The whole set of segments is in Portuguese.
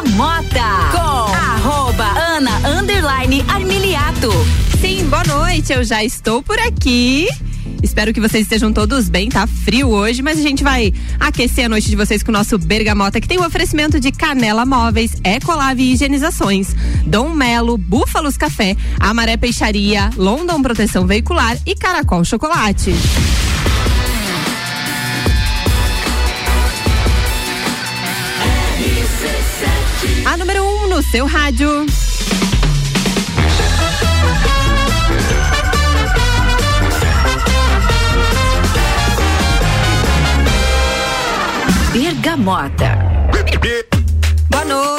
Bergamota com arroba Ana Underline Armiliato. Sim, boa noite, eu já estou por aqui. Espero que vocês estejam todos bem, tá frio hoje, mas a gente vai aquecer a noite de vocês com o nosso Bergamota, que tem o um oferecimento de Canela Móveis, Ecolave Higienizações, Dom Melo, Búfalos Café, Amaré Peixaria, London Proteção Veicular e Caracol Chocolate. A número 1 um no seu rádio. Bergamota.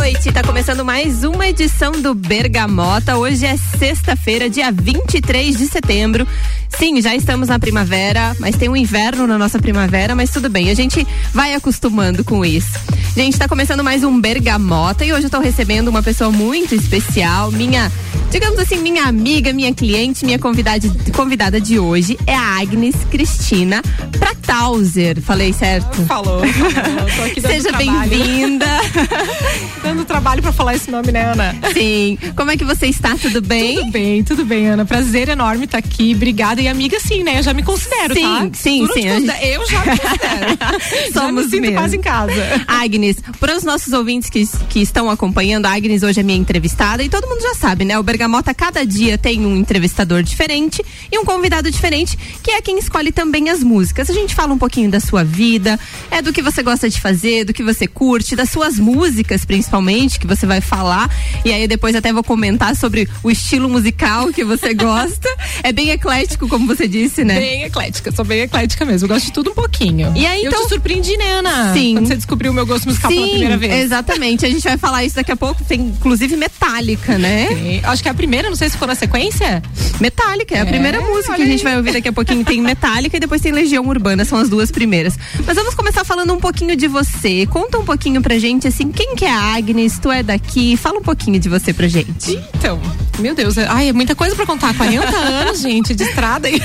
Noite, tá começando mais uma edição do Bergamota. Hoje é sexta-feira, dia 23 de setembro. Sim, já estamos na primavera, mas tem um inverno na nossa primavera, mas tudo bem, a gente vai acostumando com isso. Gente, tá começando mais um Bergamota e hoje eu tô recebendo uma pessoa muito especial, minha, digamos assim, minha amiga, minha cliente, minha convidada, convidada de hoje é a Agnes Cristina Pratauser. Falei certo? Falou, falou. Seja bem-vinda. dando trabalho para falar esse nome, né, Ana? Sim. Como é que você está? Tudo bem? Tudo bem, tudo bem, Ana. Prazer enorme estar tá aqui. Obrigada. E amiga, sim, né? Eu já me considero, sim, tá? Sim, sim. Eu já me considero. Somos já me sinto mesmo. quase em casa. Agnes, para os nossos ouvintes que, que estão acompanhando, a Agnes hoje é minha entrevistada e todo mundo já sabe, né? O Bergamota cada dia tem um entrevistador diferente e um convidado diferente, que é quem escolhe também as músicas. A gente fala um pouquinho da sua vida, é do que você gosta de fazer, do que você curte, das suas músicas principalmente, que você vai falar. E aí depois até vou comentar sobre o estilo musical que você gosta. é bem eclético, como você disse, né? Bem eclética, sou bem eclética mesmo. Eu gosto de tudo um pouquinho. E aí, eu então... te surpreendi, né, Ana? Sim. Quando você descobriu o meu gosto musical Sim, pela primeira vez. Exatamente. A gente vai falar isso daqui a pouco. Tem inclusive Metallica, né? Sim. Acho que é a primeira, não sei se ficou na sequência. Metallica, é a É, primeira música que a gente vai ouvir daqui a pouquinho. Tem Metallica e depois tem Legião Urbana, são as duas primeiras. Mas vamos começar falando um pouquinho de você. Conta um pouquinho pra gente, assim, quem que é a Agnes? Tu é daqui? Fala um pouquinho de você pra gente. Então, meu Deus, é- ai, é muita coisa pra contar. 40 anos, gente, de estrada. aí.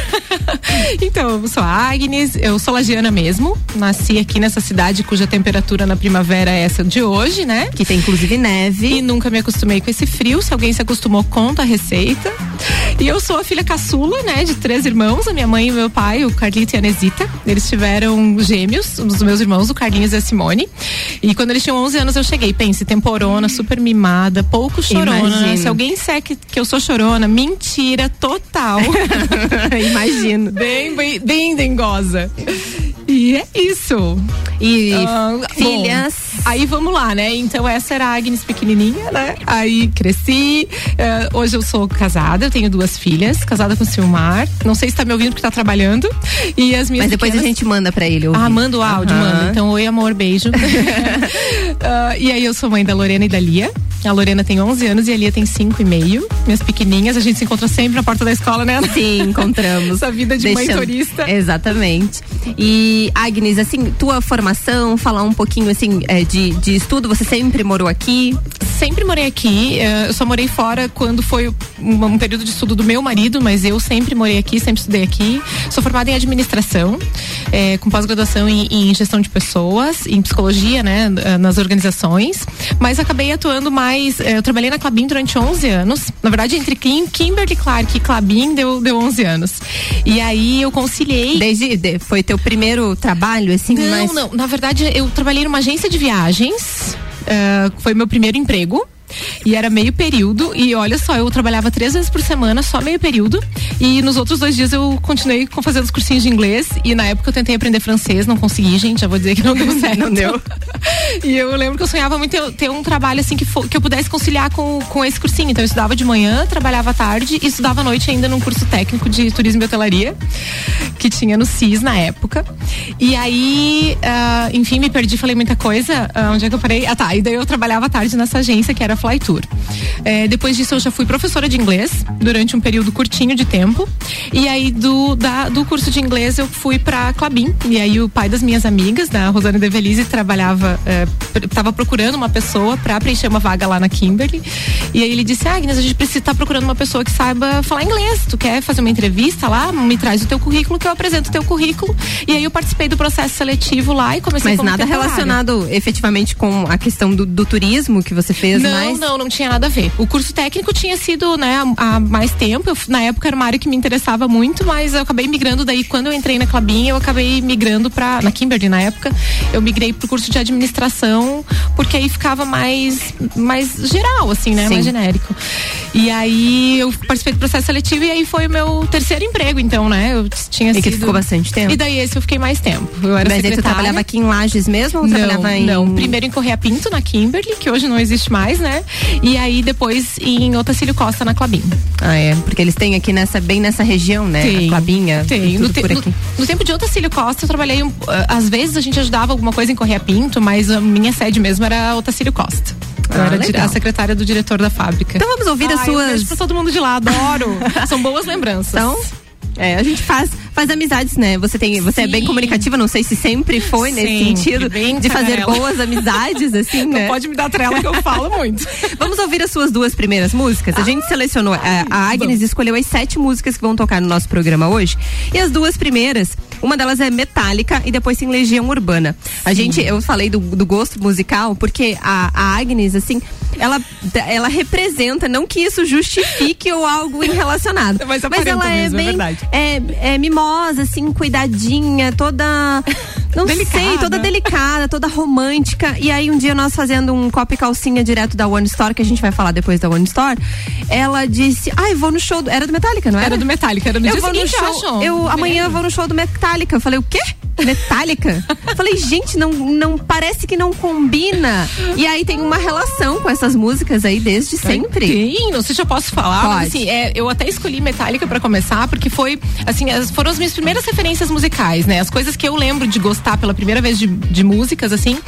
então, eu sou a Agnes, eu sou lagiana mesmo. Nasci aqui nessa cidade cuja temperatura na primavera é essa de hoje, né? Que tem inclusive neve. E nunca me acostumei com esse frio. Se alguém se acostumou, conta a receita. E eu sou a filha caçula, né, de três irmãos, a minha mãe e o meu pai, o Carlito e a Anesita. Eles tiveram gêmeos, um dos meus irmãos, o Carlinhos e a Simone. E quando eles tinham 11 anos, eu cheguei. Pense, temporona, super mimada, pouco chorona. Imagino. Se alguém disser que, que eu sou chorona, mentira total. Imagino. bem, bem, bem dengosa. E é isso. E Ah, filhas. bom, aí vamos lá, né? Então essa era a Agnes pequenininha, né? Aí cresci. eh, hoje eu sou casada, eu tenho duas filhas, casada com o Silmar. Não sei se tá me ouvindo porque tá trabalhando. E as minhas Mas depois pequenas- a gente manda pra ele ouvir. ah, manda o áudio, manda. Então, oi, amor, beijo. Ah, e aí, eu sou mãe da Lorena e da Lia. A Lorena tem 11 anos e a Lia tem 5 e meio. Minhas pequenininhas, a gente se encontra sempre na porta da escola, né? Ana? Sim, encontramos. Essa vida de mãe turista. Exatamente. E, Agnes, assim, tua formação, falar um pouquinho, assim, é, de, de estudo, você sempre morou aqui? Sempre morei aqui. eh, Eu só morei fora quando foi um, período de estudo do meu marido, mas eu sempre morei aqui, sempre estudei aqui. Sou formada em administração, eh, com pós-graduação em, em gestão de pessoas, em psicologia, né, nas organizações. Mas acabei atuando mais. eh, Eu trabalhei na Clabin durante 11 anos. Na verdade, entre Kim, Kimberly Clark e Clabin deu, deu 11 anos. E aí eu conciliei. Desde, de- foi teu primeiro trabalho, assim? Não, mas... não. Na verdade, eu trabalhei numa agência de viagens. eh, foi meu primeiro emprego. E era meio período. E olha só, eu trabalhava três vezes por semana, só meio período. E nos outros dois dias eu continuei fazendo os cursinhos de inglês. E na época eu tentei aprender francês, não consegui, gente. Já vou dizer que não deu certo. Não deu. e eu lembro que eu sonhava muito ter, ter um trabalho assim que, fo- que eu pudesse conciliar com, com esse cursinho. Então eu estudava de manhã, trabalhava à tarde e estudava à noite ainda num curso técnico de turismo e hotelaria que tinha no CIS na época. E aí, ah, enfim, me perdi, falei muita coisa. Ah, onde é que eu parei? Ah, tá. E daí eu trabalhava à tarde nessa agência que era Fly Tour. É, depois disso eu já fui professora de inglês durante um período curtinho de tempo. E aí do, da, do curso de inglês eu fui para Clabin. E aí o pai das minhas amigas, da Rosana Develise, trabalhava, estava é, procurando uma pessoa para preencher uma vaga lá na Kimberly. E aí ele disse: ah, Agnes, a gente precisa estar tá procurando uma pessoa que saiba falar inglês. Tu quer fazer uma entrevista lá? Me traz o teu currículo que eu apresento o teu currículo. E aí eu participei do processo seletivo lá e comecei Mas nada relacionado efetivamente com a questão do, do turismo que você fez, Não, não, não tinha nada a ver. O curso técnico tinha sido, né, há, há mais tempo. Eu, na época era uma área que me interessava muito, mas eu acabei migrando daí quando eu entrei na Clabin, eu acabei migrando para na Kimberly na época, eu migrei pro curso de administração, porque aí ficava mais mais geral assim, né, Sim. mais genérico. E aí eu participei do processo seletivo e aí foi o meu terceiro emprego, então, né? Eu tinha e que ficou bastante tempo. E daí esse eu fiquei mais tempo. Eu era Mas secretária. aí tu trabalhava aqui em Lages mesmo ou não, trabalhava em Não, primeiro em Correia Pinto na Kimberly, que hoje não existe mais, né? E aí depois em Otacílio Costa na Clabin. Ah, é, porque eles têm aqui nessa bem nessa região, né? Tem. A Clabinha. Tem. No, te, no, no, tempo de Otacílio Costa eu trabalhei um, às vezes a gente ajudava alguma coisa em Correia Pinto, mas a minha sede mesmo era Otacílio Costa. Eu ah, era legal. a secretária do diretor da fábrica. Então vamos ouvir Ai, as suas. Eu pra todo mundo de lá, adoro. São boas lembranças. Então, é, a gente faz, faz amizades, né? Você tem, você Sim. é bem comunicativa, não sei se sempre foi nesse Sim, sentido de fazer boas amizades, assim, não né? pode me dar trela que eu falo muito. Vamos ouvir as suas duas primeiras músicas. A gente selecionou, a, a Agnes escolheu as sete músicas que vão tocar no nosso programa hoje. E as duas primeiras, uma delas é Metallica e depois tem Legião Urbana. A gente, eu falei do, do gosto musical porque a, a Agnes, assim, ela, ela representa, não que isso justifique ou algo relacionado. Mas, mas ela é mesmo, é bem é, é, mimosa, assim, cuidadinha, toda. Não delicada. sei, toda delicada, toda romântica. E aí um dia nós fazendo um copo e calcinha direto da One Store, que a gente vai falar depois da One Store, ela disse: Ai, ah, vou no show. Do... Era do Metallica, não era? Era do Metallica, era no eu dia vou seguinte, no show. Eu, amanhã vou no show do Metallica. Eu falei, o quê? Metallica? Falei, gente, não, não parece que não combina. E aí tem uma relação com essas músicas aí desde sempre. Tem, não sei se eu posso falar, Pode. mas assim, é, eu até escolhi Metallica para começar, porque foi, assim, as, foram as minhas primeiras referências musicais, né? As coisas que eu lembro de gostar pela primeira vez de, de músicas, assim.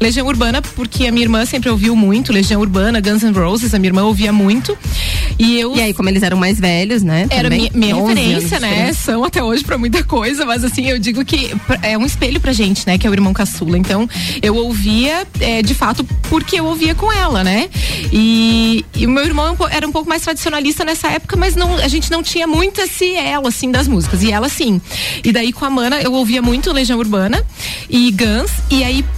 Legião Urbana, porque a minha irmã sempre ouviu muito, Legião Urbana, Guns N' Roses, a minha irmã ouvia muito. E eu. E aí, como eles eram mais velhos, né? Era minha, minha referência, né? São até hoje para muita coisa, mas assim, eu digo que é um espelho pra gente, né? Que é o irmão caçula. Então, eu ouvia, é, de fato, porque eu ouvia com ela, né? E, o meu irmão era um pouco mais tradicionalista nessa época, mas não, a gente não tinha muito esse elo, assim, das músicas. E ela, sim. E daí, com a Mana, eu ouvia muito Legião Urbana e Guns. E aí, é,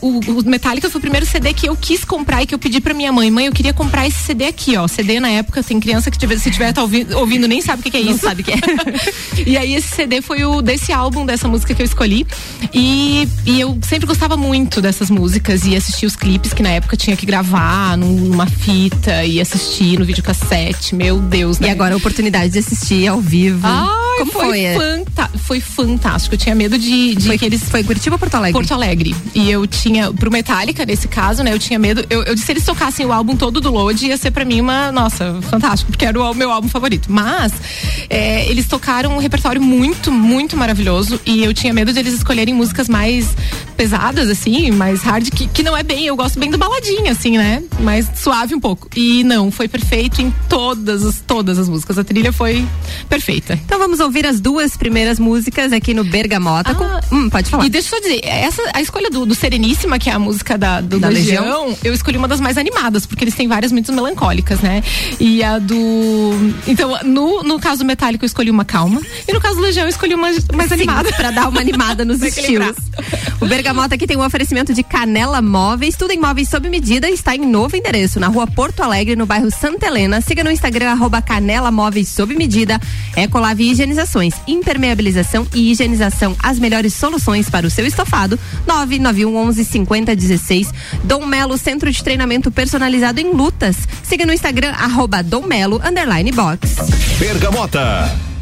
o, o, Metallica foi o primeiro CD que eu quis comprar e que eu pedi pra minha mãe. Mãe, eu queria comprar esse CD aqui, ó. CD na época, tem criança que tiver, se tiver tá ouvindo, ouvindo, nem sabe o que, que é Não isso. sabe o que é. e aí esse CD foi o desse álbum, dessa música que eu escolhi. E, e eu sempre gostava muito dessas músicas e assistia os clipes que na época tinha que gravar numa fita e assistir no videocassete. Meu Deus, né? E agora a oportunidade de assistir ao vivo. Ai, Como foi? Foi, foi fantástico. Eu tinha medo de, de foi, que eles. Foi Curitiba ou Porto Alegre? Porto Alegre. E eu tinha, pro Metallica, nesse caso, né? Eu tinha medo. Eu, eu se eles tocassem o álbum todo do Load, ia ser pra mim uma, nossa, fantástico, porque era o meu álbum favorito. Mas é, eles tocaram um repertório muito, muito maravilhoso. E eu tinha medo de eles escolherem músicas mais pesadas, assim, mais hard, que, que não é bem, eu gosto bem do baladinha, assim, né? Mais suave um pouco. E não, foi perfeito em todas as, todas as músicas. A trilha foi perfeita. Então vamos ouvir as duas primeiras músicas aqui no Bergamota. Ah, com... hum, pode falar. E deixa eu só dizer, essa, a escolha do, do Sereníssima, que é a música da, do da Legião, Legião, eu escolhi uma das mais animadas, porque eles têm várias muito melancólicas, né? E a do. Então, no, no caso do Metallica, eu escolhi uma calma. E no caso do Legião, eu escolhi uma mais Sim, animada. Pra dar uma animada nos estilos. O Bergamota aqui tem um oferecimento de Canela Móveis, tudo em móveis sob medida, está em novo endereço, na rua Porto Alegre, no bairro Santa Helena. Siga no Instagram, arroba Canela Móveis sob medida. Ecolave Higienizações, impermeabilização e higienização, as melhores soluções para o seu estofado. 991 11 50 16. Dom Melo, centro de treinamento personalizado em lutas. Siga no Instagram, arroba Dom Melo, underline box. Bergamota.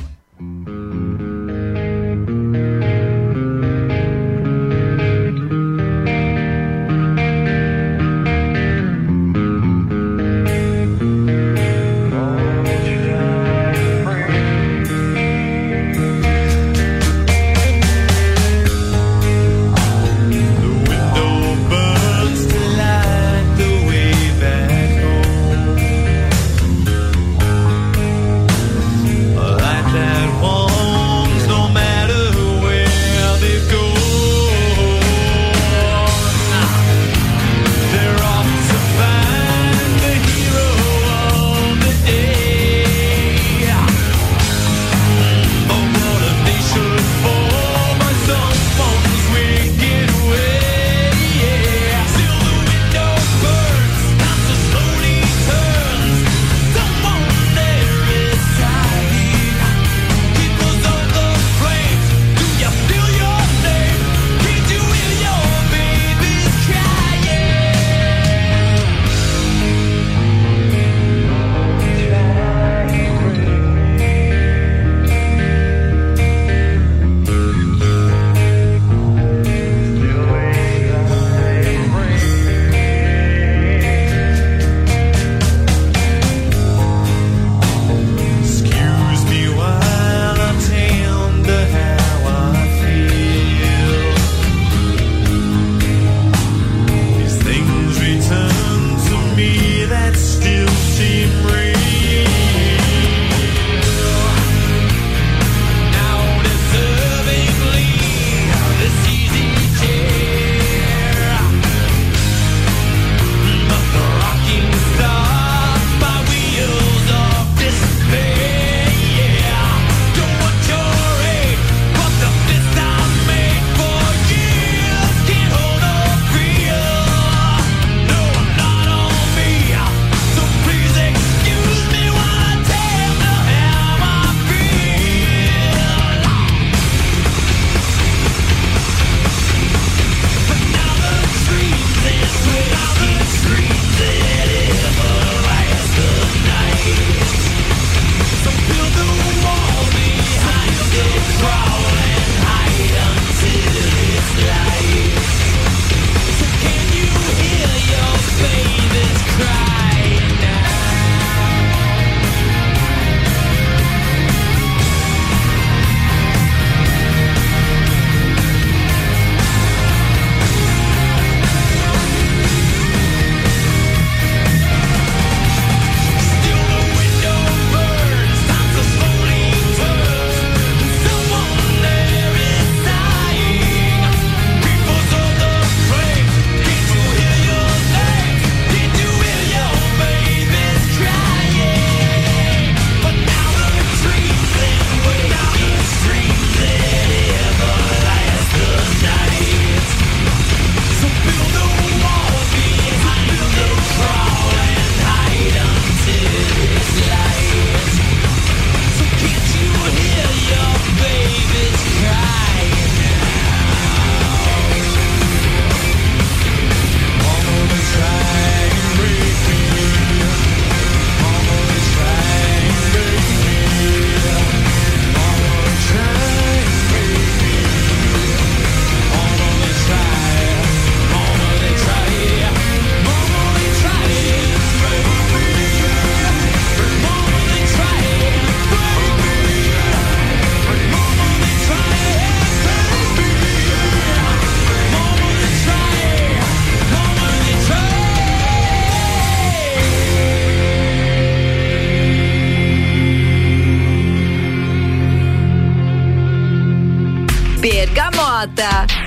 Bergamota.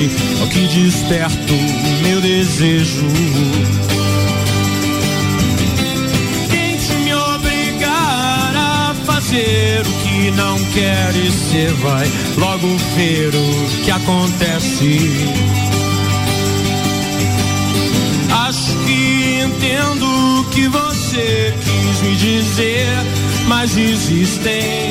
Facilmente ao que desperta o meu desejo. Tente me obrigar a fazer o que não quer e vai logo ver o que acontece. Acho que entendo o que você quis me dizer, mas existem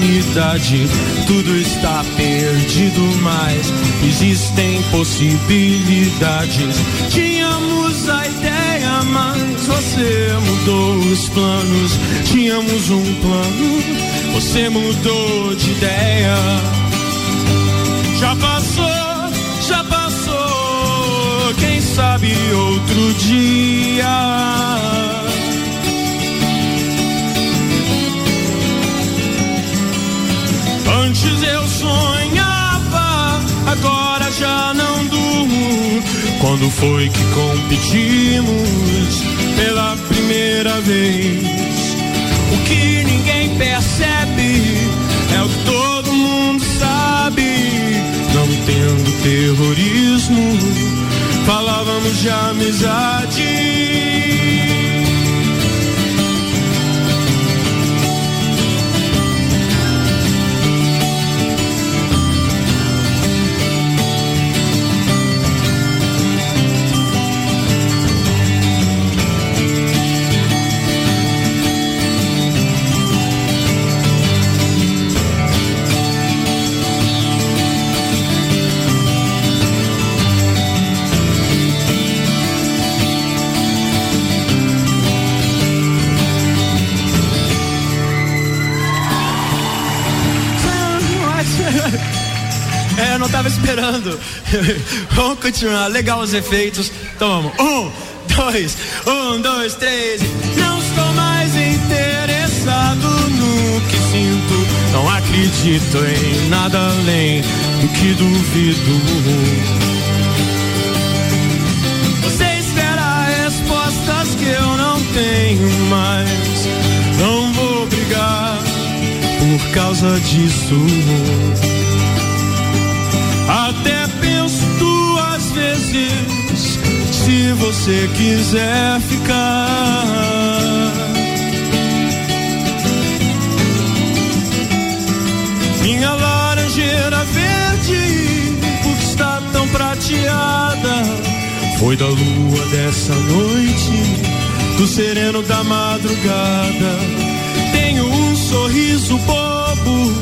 a insanidade. Tudo está perdido, mas existem possibilidades. Tínhamos a ideia, mas você mudou os planos. Tínhamos um plano, você mudou de ideia. Já passou, já passou. Quem sabe outro dia Antes eu sonhava, agora já não durmo. Quando foi que competimos pela primeira vez? O que ninguém percebe é o que todo mundo sabe. Não tendo terrorismo, falávamos de amizade. Tava esperando. vamos continuar. Legal os efeitos. Então vamos. Um, dois, um, dois, três. Não estou mais interessado no que sinto. Não acredito em nada além do que duvido. Você espera respostas que eu não tenho mais. Não vou brigar por causa disso. Vezes se você quiser ficar. Minha laranjeira verde, por que está tão prateada? Foi da lua dessa noite, do sereno da madrugada. Tenho um sorriso bobo,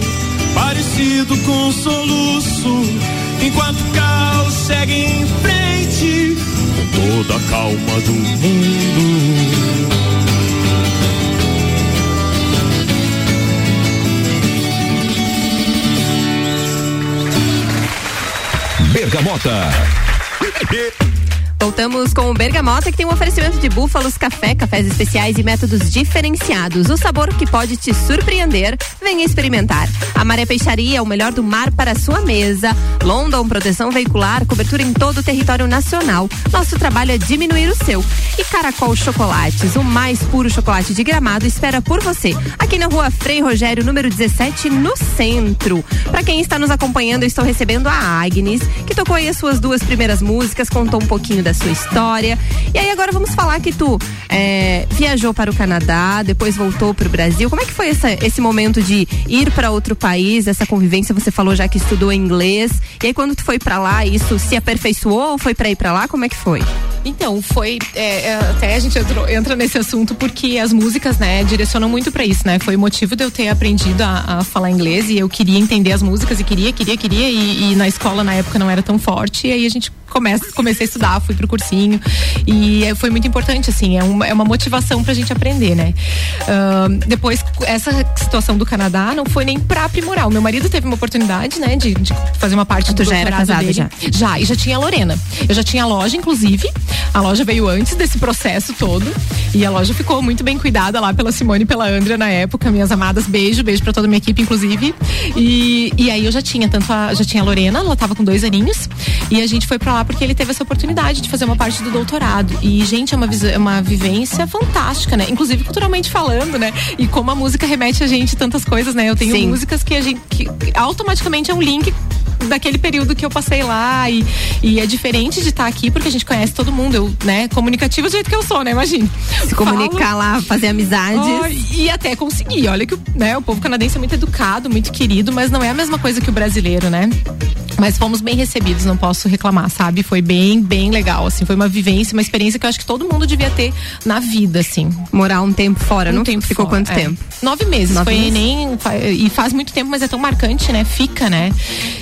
parecido com um soluço enquanto o caos segue em frente com toda a calma do mundo. Bergamota. Voltamos com o Bergamota, que tem um oferecimento de búfalos, café, cafés especiais e métodos diferenciados. O sabor que pode te surpreender. Venha experimentar. A Maré Peixaria é o melhor do mar para sua mesa. London, proteção veicular, cobertura em todo o território nacional. Nosso trabalho é diminuir o seu. E Caracol Chocolates, o mais puro chocolate de gramado, espera por você. Aqui na rua Frei Rogério, número 17, no centro. Para quem está nos acompanhando, eu estou recebendo a Agnes, que tocou aí as suas duas primeiras músicas, contou um pouquinho da sua história. E aí agora vamos falar que tu é, viajou para o Canadá, depois voltou para o Brasil. Como é que foi essa, esse momento de ir para outro país, essa convivência? Você falou já que estudou inglês. E aí quando tu foi para lá, isso se aperfeiçoou ou foi para ir para lá? Como é que foi? Então, foi. É, é, até a gente entrou, entra nesse assunto porque as músicas, né, direcionam muito para isso, né? Foi o motivo de eu ter aprendido a, a, falar inglês e eu queria entender as músicas e queria, queria, queria. E, e na escola na época não era tão forte. E aí a gente comece, comecei a estudar, fui pro cursinho e é, foi muito importante, assim, é uma, é uma motivação pra gente aprender, né? Uh, depois, essa situação do Canadá não foi nem pra aprimorar. O meu marido teve uma oportunidade, né, de, de fazer uma parte do já era casada dele. já? Já, e já tinha a Lorena. Eu já tinha a loja, inclusive. A loja veio antes desse processo todo e a loja ficou muito bem cuidada lá pela Simone e pela Andrea na época, minhas amadas, beijo, beijo pra toda a minha equipe, inclusive. E, e aí eu já tinha tanto a, já tinha a Lorena, ela tava com dois aninhos, e a gente foi pra lá porque ele teve essa oportunidade de fazer uma parte do doutorado. E, gente, é uma, uma vivência fantástica, né? Inclusive culturalmente falando, né? E como a música remete a gente tantas coisas, né? Eu tenho Sim. músicas que a gente que automaticamente é um link daquele período que eu passei lá e, e é diferente de estar aqui porque a gente conhece todo mundo, eu, né, comunicativa do jeito que eu sou, né, imagine. Se comunicar lá, fazer amizades. Oh, e até conseguir, olha que né, o povo canadense é muito educado, muito querido, mas não é a mesma coisa que o brasileiro, né? Mas fomos bem recebidos, não posso reclamar, sabe? Foi bem, bem legal, assim, foi uma vivência, uma experiência que eu acho que todo mundo devia ter na vida, assim. Morar um tempo fora, Um não tempo ficou fora, quanto é. tempo? Nove meses. Nove foi meses? nem. E faz muito tempo, mas é tão marcante, né? Fica, né?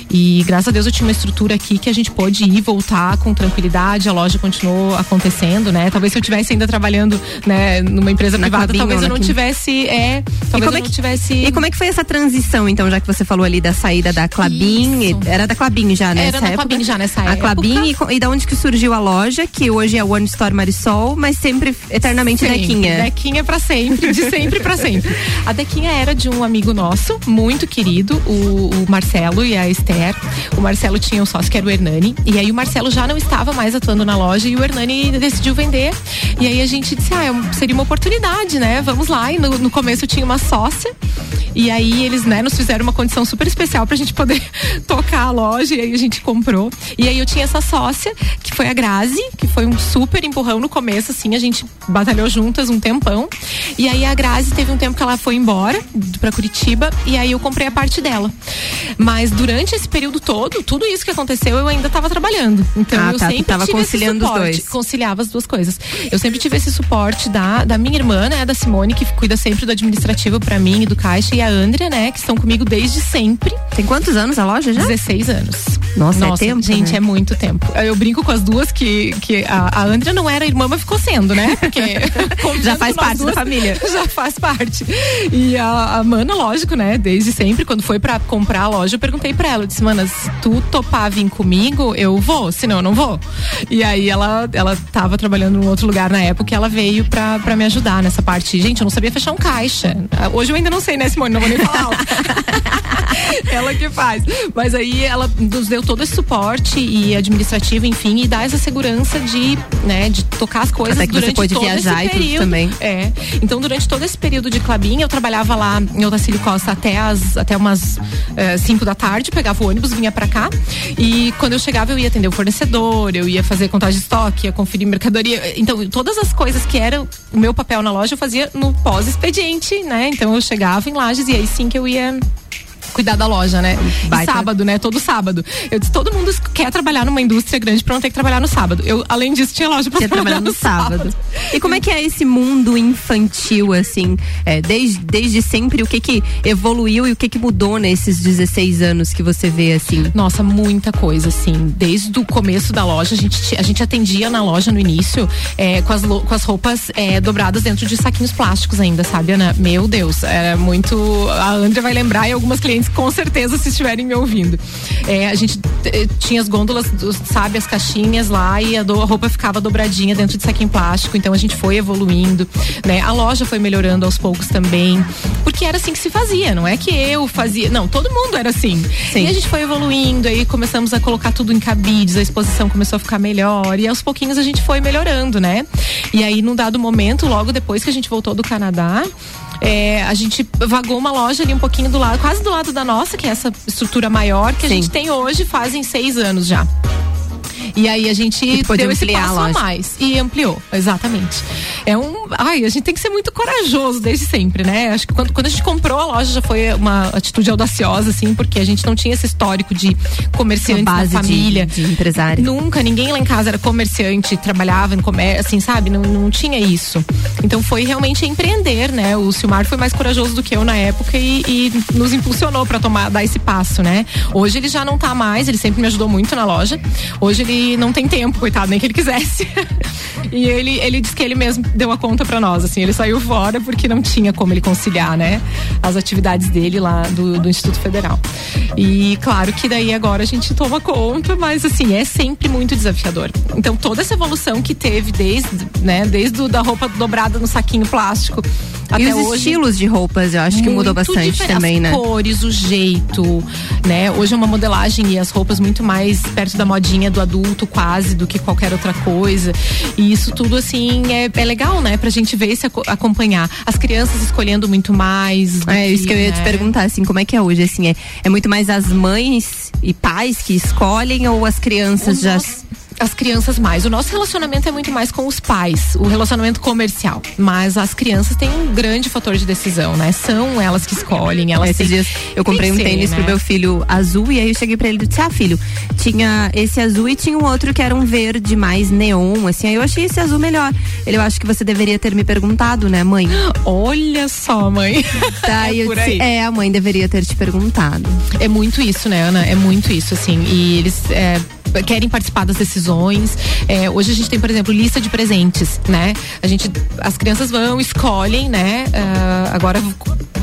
E graças a Deus eu tinha uma estrutura aqui que a gente pôde ir e voltar com tranquilidade. A loja continuou acontecendo, né? Talvez se eu tivesse ainda trabalhando, né, numa empresa Na privada, Clabin talvez eu não tivesse. É, talvez como eu é não que- tivesse. E como é que foi essa transição, então, já que você falou ali da saída da Clabin? Era da Clabin já nessa Era da época? Clabin já nessa a época. Clabin e, e da onde que surgiu a loja, que hoje é One Store Marisol, mas sempre, eternamente Sempre. Dequinha. Dequinha pra sempre, de sempre pra sempre. A Dequinha era de um amigo nosso, muito querido, o, o Marcelo e a Esther. O Marcelo tinha um sócio que era o Hernani. E aí o Marcelo já não estava mais atuando na loja e o Hernani decidiu vender. E aí a gente disse, ah, é seria uma oportunidade, né? Vamos lá. E no, no começo eu tinha uma sócia. E aí eles, né, nos fizeram uma condição super especial pra gente poder tocar a loja e aí a gente comprou. E aí eu tinha essa sócia, que foi a Grazi, que foi um super empurrão no começo, assim, a gente batalhou juntas um tempão. E aí a Grazi teve um tempo que ela foi embora pra Curitiba e aí eu comprei a parte dela. Mas durante esse período todo, tudo isso que aconteceu, eu ainda tava trabalhando. Então Ah, eu tá, sempre tava tive esse conciliando os suporte, dois. conciliava as duas coisas. Eu sempre tive esse suporte da, da minha irmã, né, da Simone, que cuida sempre do administrativo pra mim e do caixa, e a Andrea, né, que estão comigo desde sempre. Tem quantos anos a loja já? 16 anos. Nossa, é tempo, Gente, né? é muito tempo. Eu brinco com as duas que, que a, a Andrea não era irmã, mas ficou sendo, né? Porque Já faz parte da duas, família. Já faz parte. E a, a Mana, lógico, né? Desde sempre, quando foi pra comprar a loja, eu perguntei pra ela, eu disse, Mana, se tu topar vir comigo, eu vou, senão eu não vou. E aí ela, ela tava trabalhando em outro lugar na época e ela veio pra, pra me ajudar nessa parte. Gente, eu não sabia fechar um caixa. Hoje eu ainda não sei, né, Simone? Não vou nem falar. ela que faz. Mas aí ela nos deu todo esse suporte e administrativo, enfim, e dá essa segurança de, né, de tocar as coisas Até que você durante pôde todo viajar esse e tudo período. também. É. Então, durante todo esse período de Clabin, eu trabalhava lá em Otacílio Costa até as até umas 5 da tarde, pegava o ônibus, vinha pra cá. E quando eu chegava, eu ia atender o fornecedor, eu ia fazer contagem de estoque, ia conferir mercadoria. Então, todas as coisas que eram o meu papel na loja, eu fazia no pós-expediente, né? Então, eu chegava em Lages e aí sim que eu ia cuidar da loja, né? Sábado, né? Todo sábado. Eu disse, todo mundo quer trabalhar numa indústria grande pra não ter que trabalhar no sábado. Eu, além disso, tinha loja pra Você trabalhar no sábado. E como é que é esse mundo infantil, assim? É, desde, desde sempre, o que que evoluiu e o que que mudou nesses 16 anos que você vê, assim? Nossa, muita coisa, assim. Desde o começo da loja, a gente, a gente atendia na loja no início é, com, as, com as roupas é, dobradas dentro de saquinhos plásticos ainda, sabe, Ana? Meu Deus, era muito. A Andrea vai lembrar e algumas clientes com certeza se estiverem me ouvindo. É, a gente eh, tinha as gôndolas, sabe, as caixinhas lá e a, do- a roupa ficava dobradinha dentro de saquinho plástico, então a gente foi evoluindo, né? A loja foi melhorando aos poucos também, porque era assim que se fazia, não é que eu fazia, não, todo mundo era assim. Sim. E a gente foi evoluindo, aí começamos a colocar tudo em cabides, a exposição começou a ficar melhor e aos pouquinhos a gente foi melhorando, né? E aí num dado momento, logo depois que a gente voltou do Canadá, é, a gente vagou uma loja ali um pouquinho do lado, quase do lado da nossa, que é essa estrutura maior que a Sim. gente tem hoje, fazem seis anos já. E aí a gente deu esse passo a, a mais e ampliou, exatamente. É um, ai, a gente tem que ser muito corajoso desde sempre, né? Acho que quando, quando a gente comprou a loja já foi uma atitude audaciosa, assim, porque a gente não tinha esse histórico de comerciante da família, de, de empresário. Nunca, ninguém lá em casa era comerciante, trabalhava em comércio, assim, sabe? Não, não tinha isso. Então foi realmente empreender, né? O Silmar foi mais corajoso do que eu na época e, e nos impulsionou para tomar dar esse passo, né? Hoje ele já não tá mais, ele sempre me ajudou muito na loja. Hoje ele não tem tempo, coitado, nem que ele quisesse. e ele, ele disse que ele mesmo deu a conta para nós, assim, ele saiu fora porque não tinha como ele conciliar, né? As atividades dele lá do, do Instituto Federal. E claro que daí agora a gente toma conta, mas assim, é sempre muito desafiador. Então toda essa evolução que teve desde, né, desde o, da roupa dobrada no saquinho plástico até e os hoje, estilos de roupas, eu acho que mudou bastante também, né? As cores, o jeito, né? Hoje é uma modelagem e as roupas muito mais perto da modinha do adulto, quase, do que qualquer outra coisa. E isso tudo, assim, é, é legal, né? Pra gente ver e se acompanhar. As crianças escolhendo muito mais. É, isso que eu ia te né? perguntar, assim, como é que é hoje? Assim, é, é muito mais as mães e pais que escolhem ou as crianças o já. Nosso as crianças mais. O nosso relacionamento é muito mais com os pais, o relacionamento comercial. Mas as crianças têm um grande fator de decisão, né? São elas que escolhem. Elas Esses dias eu comprei um ser, tênis né? pro meu filho azul e aí eu cheguei pra ele e disse: Ah, filho, tinha esse azul e tinha um outro que era um verde mais neon, assim. Aí eu achei esse azul melhor. Ele, eu acho que você deveria ter me perguntado, né, mãe? Olha só, mãe. Daí é eu disse, é, a mãe deveria ter te perguntado. É muito isso, né, Ana? É muito isso, assim. E eles. É, querem participar das decisões. É, hoje a gente tem, por exemplo, lista de presentes, né? A gente, as crianças vão, escolhem, né? Uh, agora,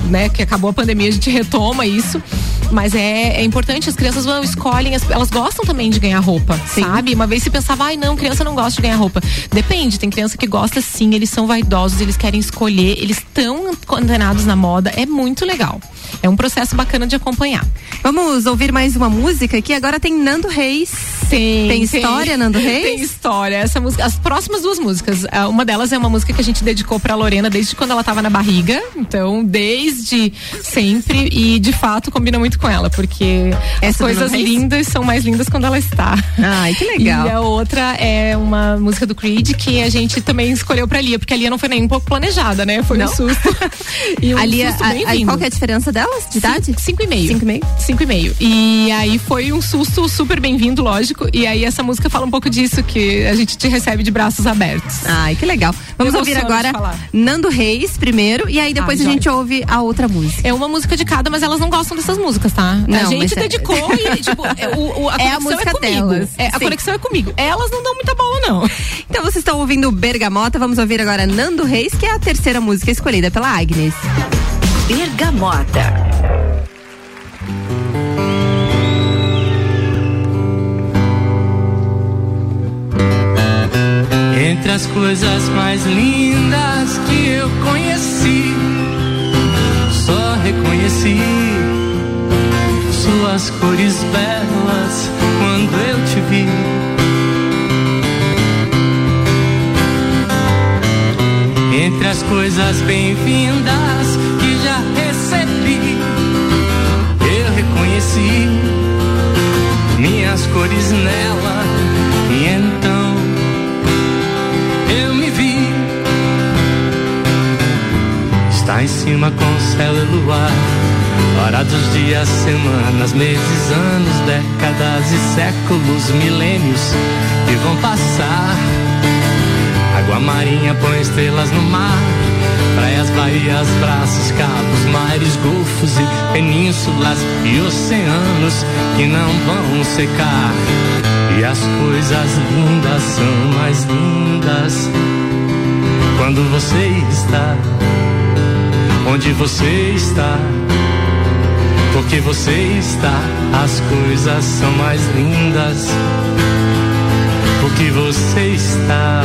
né, que acabou a pandemia, a gente retoma isso. Mas é, é importante, as crianças vão, escolhem, elas gostam também de ganhar roupa, sim. sabe? Uma vez se pensava, ai não, criança não gosta de ganhar roupa. Depende, tem criança que gosta sim, eles são vaidosos, eles querem escolher, eles estão condenados na moda, é muito legal. É um processo bacana de acompanhar. Vamos ouvir mais uma música aqui. Agora tem Nando Reis. Tem. Tem história, tem, Nando Reis? Tem história. Essa música, as próximas duas músicas. Ah, uma delas é uma música que a gente dedicou pra Lorena desde quando ela estava na barriga. Então, desde sempre. E de fato combina muito com ela, porque Essa as coisas lindas são mais lindas quando ela está. Ai, que legal. E a outra é uma música do Creed que a gente também escolheu pra Lia, porque a Lia não foi nem um pouco planejada, né? Foi não. um susto. e um a Lia, susto bem a, qual que é a diferença delas de idade? Cinco e meio. Cinco e meio? Cinco e meio. E aí foi um susto super bem-vindo, lógico. E aí essa música fala um pouco disso, que a gente te recebe de braços abertos. Ai, que legal. Vamos ouvir agora Nando Reis primeiro e aí depois Ai, a gente ouve a outra música. É uma música de cada, mas elas não gostam dessas músicas, tá? Não, a gente é- dedicou é... e, tipo, é, o, o, a é a música é delas. É, a conexão é comigo. Elas não dão muita bola, não. Então vocês estão ouvindo Bergamota, vamos ouvir agora Nando Reis, que é a terceira música escolhida pela Agnes. Bergamota. Entre as coisas mais lindas que eu conheci, reconheci suas cores belas quando eu te vi. Entre as coisas bem-vindas que já recebi, eu reconheci minhas cores nela e então em cima com o céu e luar. Hora dos dias, semanas, meses, anos, décadas e séculos, milênios que vão passar. Água marinha põe estrelas no mar. Praias, baías, braços, cabos, mares, golfos e penínsulas e oceanos que não vão secar. E as coisas lindas são mais lindas quando você está onde você está. Porque você está, as coisas são mais lindas. Porque você está,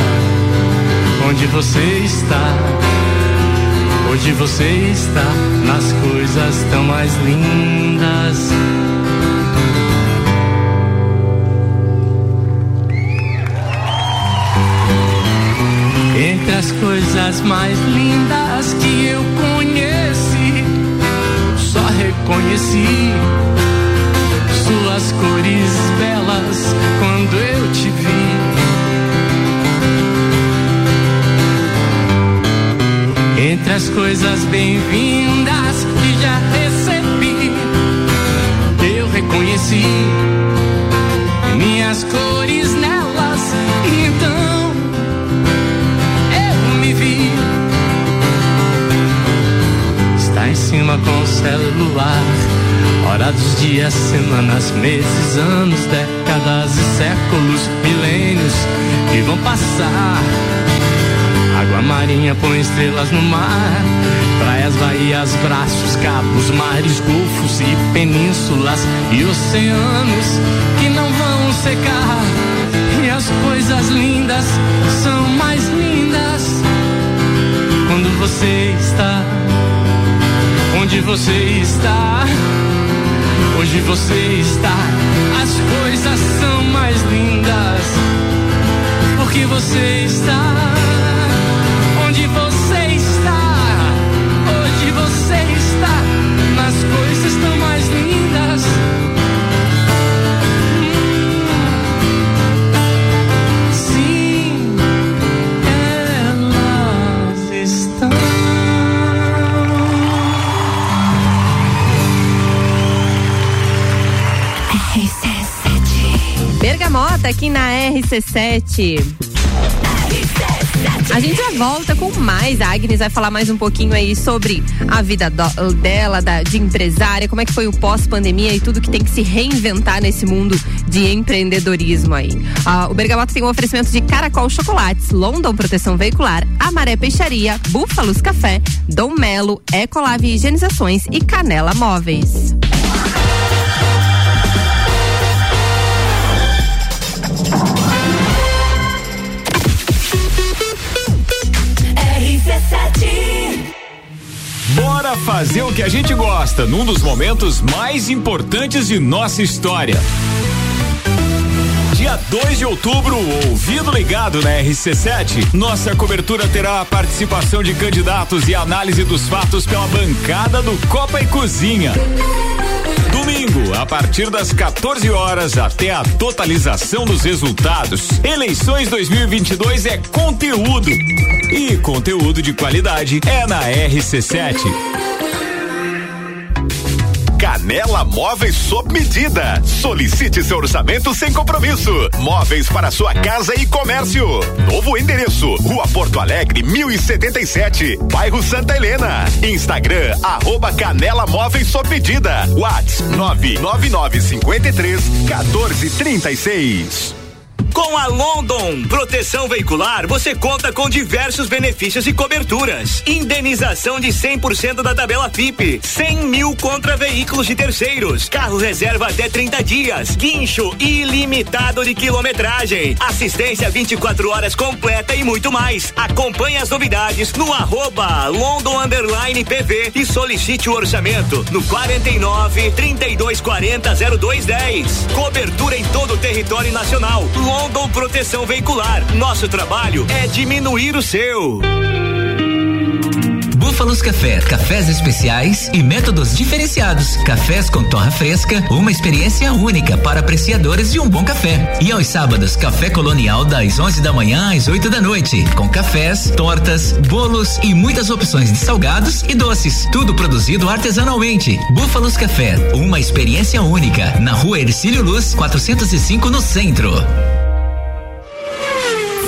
onde você está. Hoje você está, nas coisas tão mais lindas. Entre as coisas mais lindas que eu conheci, só reconheci suas cores belas quando eu te vi. Entre as coisas bem-vindas que já recebi, eu reconheci minhas cores Cima com celular. Hora dos dias, semanas, meses, anos, décadas e séculos, milênios que vão passar. Água marinha põe estrelas no mar. Praias, baías, braços, cabos, mares, golfos e penínsulas e oceanos que não vão secar. E as coisas lindas são mais lindas quando você está onde você está. Hoje você está, as coisas são mais lindas. Porque você está Bergamota aqui na RC7. A gente já volta com mais. A Agnes vai falar mais um pouquinho aí sobre a vida do- dela, da, de empresária, como é que foi o pós-pandemia e tudo que tem que se reinventar nesse mundo de empreendedorismo aí. Ah, o Bergamota tem um oferecimento de Caracol Chocolates, London Proteção Veicular, Amaré Peixaria, Búfalos Café, Dom Melo, Ecolave Higienizações e Canela Móveis. Bora fazer o que a gente gosta num dos momentos mais importantes de nossa história. Dia 2 de outubro, ouvido ligado na RC7, nossa cobertura terá a participação de candidatos e análise dos fatos pela bancada do Copa e Cozinha. Domingo, a partir das 14 horas até a totalização dos resultados. Eleições 2022 é conteúdo. E conteúdo de qualidade é na RC7. Canela Móveis sob medida. Solicite seu orçamento sem compromisso. Móveis para sua casa e comércio. Novo endereço: Rua Porto Alegre, 1077, bairro Santa Helena. Instagram, arroba Canela Móveis sob medida. WhatsApp 99953 1436. Com a London Proteção Veicular, você conta com diversos benefícios e coberturas. Indenização de 100% da tabela FIP, 100 mil contra veículos de terceiros, carro reserva até 30 dias, guincho ilimitado de quilometragem, assistência 24 horas completa e muito mais. Acompanhe as novidades no arroba London Underline PV e solicite o orçamento no 49 3240 0210. Cobertura em todo o território nacional. London Proteção Veicular. Nosso trabalho é diminuir o seu. Búfalos Café, cafés especiais e métodos diferenciados. Cafés com torra fresca, uma experiência única para apreciadores de um bom café. E aos sábados, café colonial das 11 da manhã às 8 da noite, com cafés, tortas, bolos e muitas opções de salgados e doces. Tudo produzido artesanalmente. Búfalos Café, uma experiência única. Na rua Ercílio Luz, 405 no centro.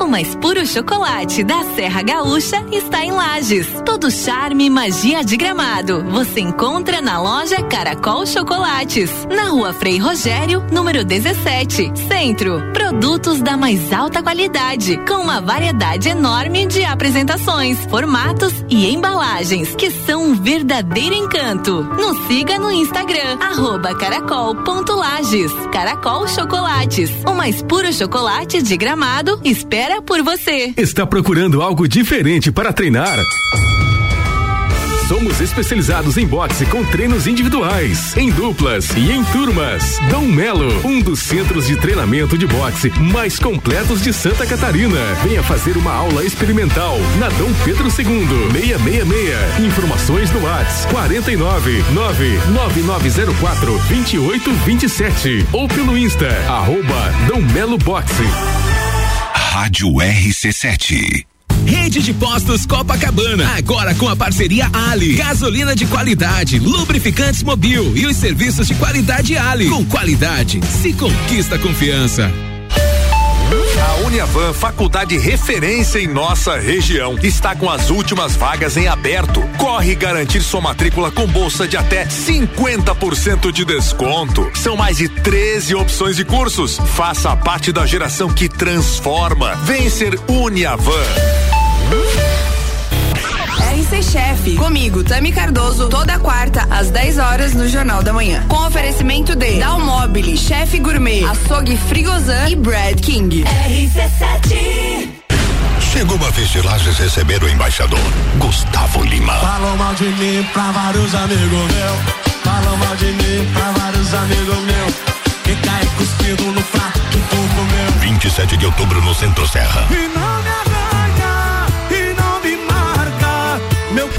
O mais puro chocolate da Serra Gaúcha está em Lages. Todo charme e magia de gramado você encontra na loja Caracol Chocolates. Na rua Frei Rogério, número 17, Centro. Produtos da mais alta qualidade, com uma variedade enorme de apresentações, formatos e embalagens que são um verdadeiro encanto. Nos siga no Instagram, arroba caracol.lages. Caracol Chocolates. O mais puro chocolate de gramado espera por você. Está procurando algo diferente para treinar? Somos especializados em boxe com treinos individuais, em duplas e em turmas. Dom Melo, um dos centros de treinamento de boxe mais completos de Santa Catarina. Venha fazer uma aula experimental na Dom Pedro II, 666. Informações no WhatsApp 49 99904 2827 ou pelo Insta arroba Dom Melo Boxe. Rádio RC7. Rede de Postos Copacabana, agora com a parceria Ali. Gasolina de qualidade, lubrificantes mobil e os serviços de qualidade Ali. Com qualidade, se conquista confiança. A Uniavan, faculdade referência em nossa região, está com as últimas vagas em aberto. Corre garantir sua matrícula com bolsa de até 50% de desconto. São mais de 13 opções de cursos. Faça parte da geração que transforma. Vem ser Uniavan. RC Chef, comigo, Tami Cardoso, toda quarta às 10 horas no Jornal da Manhã. Com oferecimento de Dalmobile, Chef Gourmet, Açougue Frigozan e Brad King. RC7 Chegou a vez de Lages receber o embaixador, Gustavo Lima. Falam mal de mim pra vários amigos meus. Falam mal de mim pra vários amigos meus. Que cai cuspido no prato que tu comeu. 27 de outubro no Centro Serra. E não me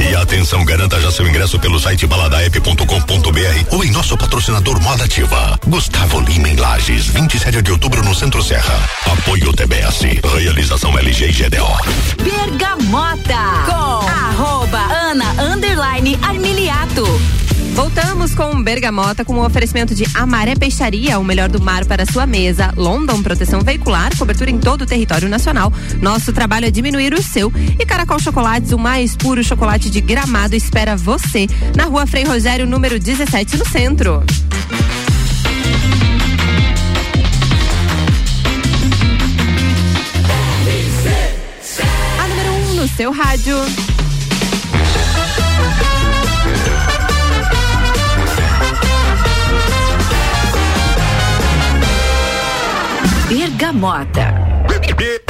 E atenção, garanta já seu ingresso pelo site baladaep.com.br ou em nosso patrocinador Moda Ativa. Gustavo Lima em Lages, 27 de outubro no Centro Serra. Apoio TBS. Realização LG GDO. Bergamota com arroba Ana Armiliato. Voltamos com Bergamota com o oferecimento de Amaré Peixaria, o melhor do mar para sua mesa. London Proteção Veicular, cobertura em todo o território nacional. Nosso trabalho é diminuir o seu. E Caracol Chocolates, o mais puro chocolate de gramado, espera você na rua Frei Rogério, número 17, no centro. A número 1 um no seu rádio. Bergamota.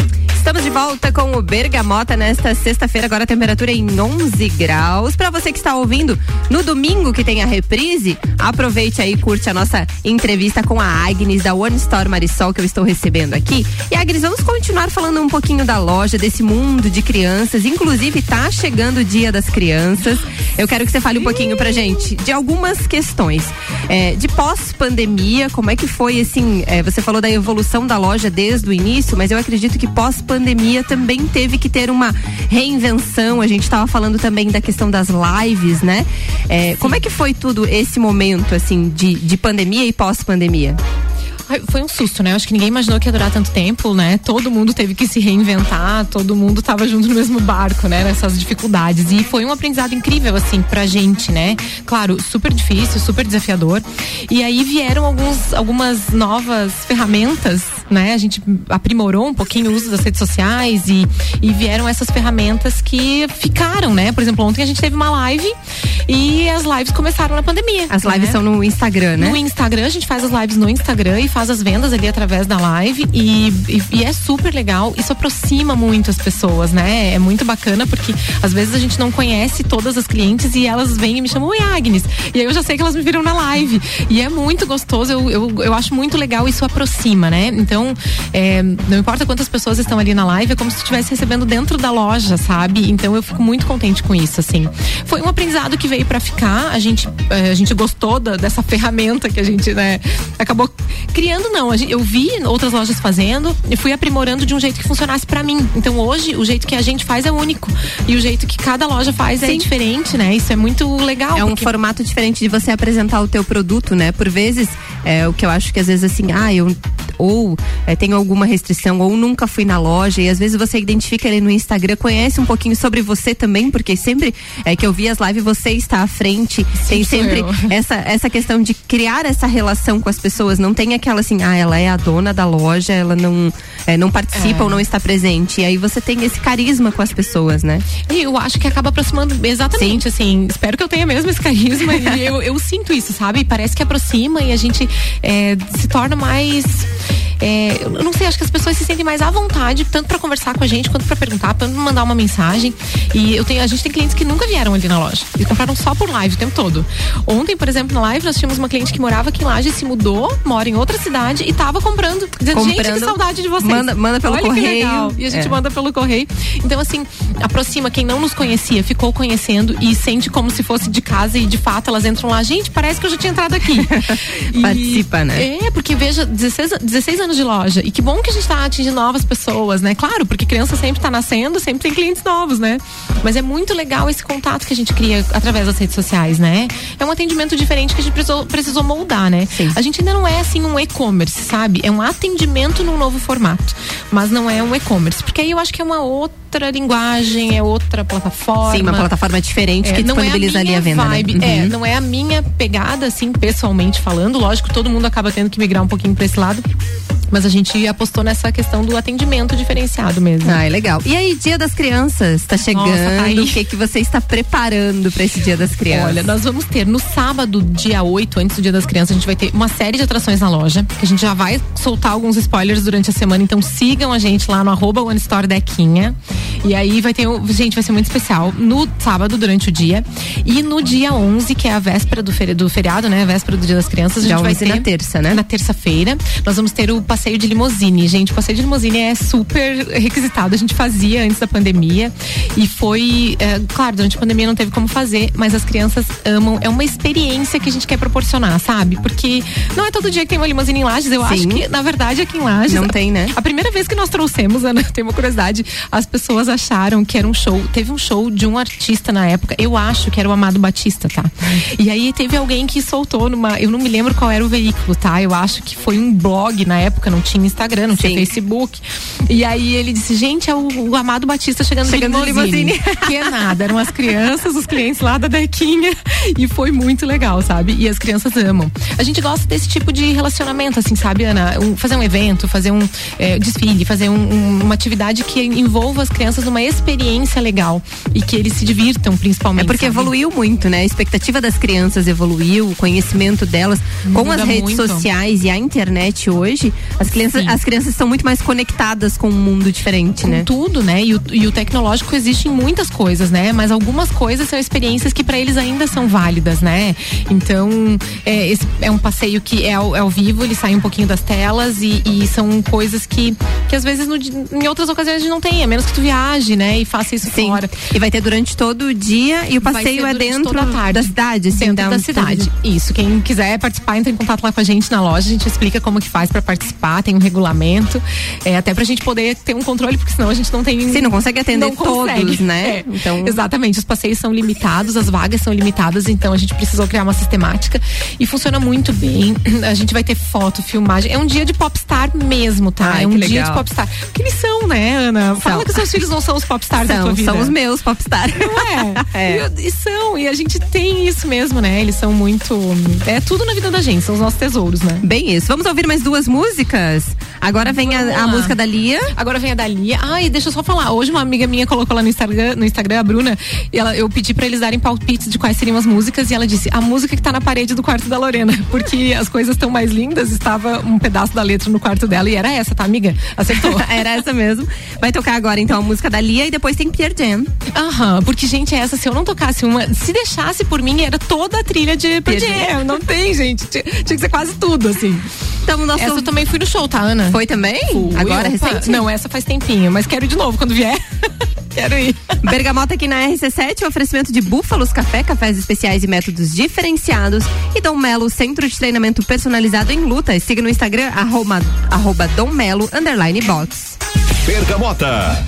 Estamos de volta com o Bergamota nesta sexta-feira, agora a temperatura em 11 graus. Para você que está ouvindo no domingo que tem a reprise, aproveite aí e curte a nossa entrevista com a Agnes da One Store Marisol que eu estou recebendo aqui. E Agnes, vamos continuar falando um pouquinho da loja, desse mundo de crianças. Inclusive, tá chegando o Dia das Crianças. Eu quero que você fale um pouquinho pra gente de algumas questões. É, de pós-pandemia, como é que foi assim? é, você falou da evolução da loja desde o início, mas eu acredito que pós-pandemia também teve que ter uma reinvenção. A gente estava falando também da questão das lives, né? É, como é que foi tudo esse momento, assim, de, de pandemia e pós-pandemia? Foi um susto, né? Acho que ninguém imaginou que ia durar tanto tempo, né? Todo mundo teve que se reinventar, todo mundo tava junto no mesmo barco, né? Nessas dificuldades. E foi um aprendizado incrível, assim, pra gente, né? Claro, super difícil, super desafiador. E aí vieram alguns, algumas novas ferramentas, né? A gente aprimorou um pouquinho o uso das redes sociais e, e vieram essas ferramentas que ficaram, né? Por exemplo, ontem a gente teve uma live e as lives começaram na pandemia. As lives né? são no Instagram, né? No Instagram, a gente faz as lives no Instagram e faz as vendas ali através da live e, e, e é super legal. Isso aproxima muito as pessoas, né? É muito bacana porque às vezes a gente não conhece todas as clientes e elas vêm e me chamam, oi Agnes. E aí eu já sei que elas me viram na live. E é muito gostoso, eu, eu, eu acho muito legal, isso aproxima, né? Então, é, não importa quantas pessoas estão ali na live, é como se estivesse recebendo dentro da loja, sabe? Então eu fico muito contente com isso, assim. Foi um aprendizado que veio para ficar, a gente, eh, a gente gostou da- dessa ferramenta que a gente, né, acabou criando, não. A gente- eu vi outras lojas fazendo e fui aprimorando de um jeito que funcionasse para mim. Então hoje, o jeito que a gente faz é único. E o jeito que cada loja faz é Sim. diferente, né? Isso é muito legal. É um porque- formato diferente de você apresentar o teu produto, né? Por vezes, é o que eu acho que às vezes assim, ah, eu ou é, tenho alguma restrição ou nunca fui na loja e às vezes você identifica ele no Instagram, conhece um pouquinho sobre você também, porque sempre é, que eu vi as lives você está à frente, Sim, tem sempre essa, essa questão de criar essa relação com as pessoas, não tem aquela assim, ah, ela é a dona da loja, ela não, é, não participa é. ou não está presente. E aí você tem esse carisma com as pessoas, né? E eu acho que acaba aproximando exatamente, Sim. assim, espero que eu tenha mesmo esse carisma e eu, eu sinto isso, sabe? Parece que aproxima e a gente é, se torna mais é, eu não sei, acho que as pessoas se sentem mais à vontade, tanto para conversar com a gente, quanto para perguntar, para mandar uma mensagem. E eu tenho, a gente tem clientes que nunca vieram ali na loja. E compraram só por live o tempo todo. Ontem, por exemplo, na live, nós tínhamos uma cliente que morava aqui em Laje, se mudou, mora em outra cidade e tava comprando. Dizendo, comprando, gente, que saudade de vocês. Manda, manda pelo Olha correio. E a gente é. manda pelo correio. Então, assim, aproxima quem não nos conhecia, ficou conhecendo e sente como se fosse de casa e de fato elas entram lá. Gente, parece que eu já tinha entrado aqui. Participa, né? É, porque veja, 16, 16 anos de loja. E que bom que a gente está atingindo novas pessoas, né? Claro, porque criança sempre está nascendo, sempre tem clientes novos, né? Mas é muito legal esse contato que a gente cria através das redes sociais, né? É um atendimento diferente que a gente precisou, precisou moldar, né? Sim. A gente ainda não é assim um e-commerce, sabe? É um atendimento num novo formato. Mas não é um e-commerce. Porque aí eu acho que é uma outra linguagem, é outra plataforma. Sim, uma plataforma diferente é, que disponibiliza é a ali a venda. Né? Vibe, né? É, não é a minha pegada, assim, pessoalmente falando. Lógico, todo mundo acaba tendo que migrar um pouquinho para esse lado. Mas a gente apostou nessa questão do atendimento diferenciado mesmo. Ah, é legal. E aí, Dia das Crianças, tá chegando. Nossa, tá o que que você está preparando para esse Dia das Crianças? Olha, nós vamos ter no sábado, dia 8, antes do Dia das Crianças, a gente vai ter uma série de atrações na loja, que a gente já vai soltar alguns spoilers durante a semana, então sigam a gente lá no arroba One Store Dequinha. E aí vai ter, gente, vai ser muito especial no sábado durante o dia e no dia 11, que é a véspera do, feri do feriado, né? A véspera do Dia das Crianças, a gente vai ter na terça, né? Na terça-feira, nós vamos ter o passeio de limousine. Gente, o passeio de limousine é super requisitado. A gente fazia antes da pandemia e foi, é, claro, durante a pandemia não teve como fazer, mas as crianças amam. É uma experiência que a gente quer proporcionar, sabe? Porque não é todo dia que tem uma limousine em Lages. Eu Sim. acho que, na verdade, aqui em Lages. Não tem, né? A primeira vez que nós trouxemos, Ana, tem uma curiosidade, as pessoas acharam que era um show. Teve um show de um artista na época, eu acho que era o Amado Batista, tá? E aí teve alguém que soltou numa. Eu não me lembro qual era o veículo, tá? Eu acho que foi um blog na época não tinha Instagram, não Sim. tinha Facebook. E aí ele disse, gente, é o, o Amado Batista chegando, chegando no limousine. limousine. que é nada, eram as crianças, os clientes lá da Dequinha. E foi muito legal, sabe? E as crianças amam. A gente gosta desse tipo de relacionamento, assim, sabe, Ana? Um, fazer um evento, fazer um é, desfile, fazer um, um, uma atividade que envolva as crianças numa experiência legal e que eles se divirtam, principalmente. É porque sabe? evoluiu muito, né? A expectativa das crianças evoluiu, o conhecimento delas Muda com as redes muito. sociais e a internet hoje, as crianças, as crianças estão muito mais conectadas com um mundo diferente, com né? Tudo, né? E o, e o tecnológico existe em muitas coisas, né? Mas algumas coisas são experiências que para eles ainda são válidas, né? Então, é, é um passeio que é ao, é ao vivo, ele sai um pouquinho das telas e, e são coisas que, que às vezes no, em outras ocasiões a gente não tem, a menos que tu viaje, né? E faça isso Sim. fora. E vai ter durante todo o dia e o passeio é dentro da cidade, assim, dentro da, da cidade. Isso. Quem quiser participar, entra em contato lá com a gente na loja, a gente explica como que faz para participar, tem um regulamento, é, até pra gente poder ter um controle, porque senão a gente não tem. Sim, não consegue atender não todos, consegue. né? É, então... Exatamente, os passeios são limitados, as vagas são limitadas, então a gente precisou criar uma sistemática e funciona muito bem. A gente vai ter foto, filmagem. É um dia de popstar mesmo, tá? Ai, é um dia legal. de popstar. Que eles são, né, Ana? Fala são. que seus filhos não são os popstars são, da tua vida. São os meus popstars. Não é? é. E, e, são, e a gente tem isso mesmo, né? Eles são muito. É tudo na vida da gente, são os nossos tesouros, né? Bem isso. Vamos ouvir mais duas músicas? Agora vem a, a, música da Lia. Agora vem a da Lia. Ai, deixa eu só falar. Hoje uma amiga minha colocou lá no Instagram, no Instagram a Bruna, e ela, eu pedi para eles darem palpites de quais seriam as músicas e ela disse: "A música que tá na parede do quarto da Lorena, porque as coisas estão mais lindas, estava um pedaço da letra no quarto dela e era essa, tá, amiga? Acertou. era essa mesmo. Vai tocar agora então a música da Lia e depois tem Pierre Jam. Aham, porque gente, essa se eu não tocasse uma, se deixasse por mim era toda a trilha de Pierre Jam. Não tem, gente. Tinha, tinha que ser quase tudo assim. Então, nosso... Essa eu também fui no show, tá, Ana? Foi também? Fui. Agora, Opa. recente? Não, essa faz tempinho, mas quero ir de novo quando vier. quero ir. Bergamota aqui na RC7, oferecimento de Búfalos Café, cafés especiais e métodos diferenciados. E Dom Melo, centro de treinamento personalizado em lutas. Siga no Instagram, arroba, arroba Dom Melo, underline box. Bergamota.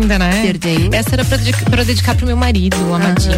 Linda, né? Essa era pra, dedicar- pra dedicar pro meu marido, o amadinho.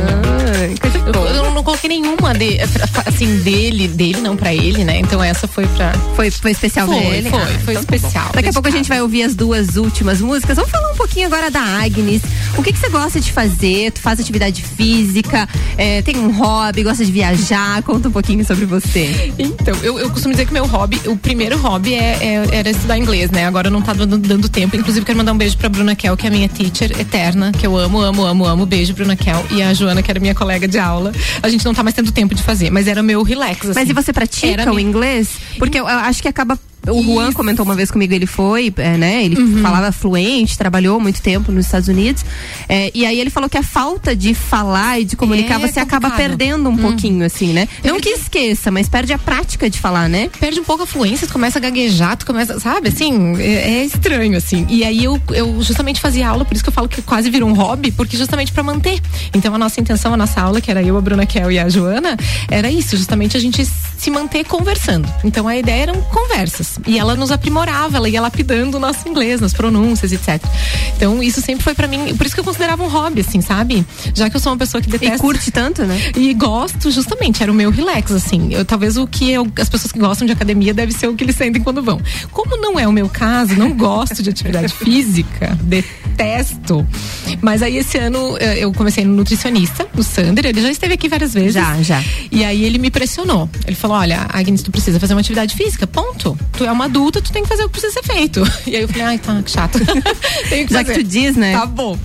coisa eu, eu não coloquei nenhuma de, assim, dele, dele não pra ele, né? Então essa foi pra. Foi, foi especial Foi, pra ele? foi, Ah, foi então tá especial. Daqui a pouco a gente vai ouvir as duas últimas músicas. Vamos falar um pouquinho agora da Agnes. O que, que você gosta de fazer? Tu faz atividade física? é, tem um hobby? Gosta de viajar? Conta um pouquinho sobre você. Então, eu, eu costumo dizer que meu hobby, o primeiro hobby é, é- era estudar inglês, né? Agora não tá dando, dando tempo. Inclusive, quero mandar um beijo pra Bruna Kel, que é a minha teacher eterna, que eu amo, amo, amo, amo. Beijo, Bruna Kel. E a Joana, que era minha colega de aula. A gente não tá mais tendo tempo de fazer, mas era meu relax, assim. Mas e você pratica Era o inglês? Porque eu, eu acho que acaba. O Juan comentou uma vez comigo, ele foi, é, né? Ele Uhum. falava fluente, trabalhou muito tempo nos Estados Unidos. é, e aí ele falou que a falta de falar e de comunicar, É você acaba perdendo um Uhum. pouquinho, assim, né? Não que esqueça, mas perde a prática de falar, né? perde um pouco a fluência, tu começa a gaguejar, tu começa, sabe, assim, é, é estranho, assim. E aí eu, eu justamente fazia aula, por isso que eu falo que quase virou um hobby, porque justamente pra manter. Então a nossa intenção, a nossa aula, que era eu, a Bruna Kel e a Joana, era isso, justamente a gente se manter conversando. Então a ideia eram conversas. E ela nos aprimorava, ela ia lapidando o nosso inglês, nas pronúncias, etc. Então isso sempre foi pra mim, por isso que eu considerava um hobby, assim, sabe? Já que eu sou uma pessoa que detesta. E curte tanto, né? E gosto, justamente, era o meu relax, assim. Eu, talvez o que eu- as pessoas que gostam de academia deve ser o que eles sentem quando vão. Como não é o meu caso, não gosto de atividade física, detesto. Mas aí esse ano eh, eu comecei no nutricionista, no Sander, ele já esteve aqui várias vezes. Já, já. E aí ele me pressionou. Ele falou: olha, Agnes, tu precisa fazer uma atividade física, ponto. Tu é uma adulta, tu tem que fazer o que precisa ser feito. E aí eu falei, ai, tá, que chato. Tenho que Já que fazer. tu diz, né? Tá bom.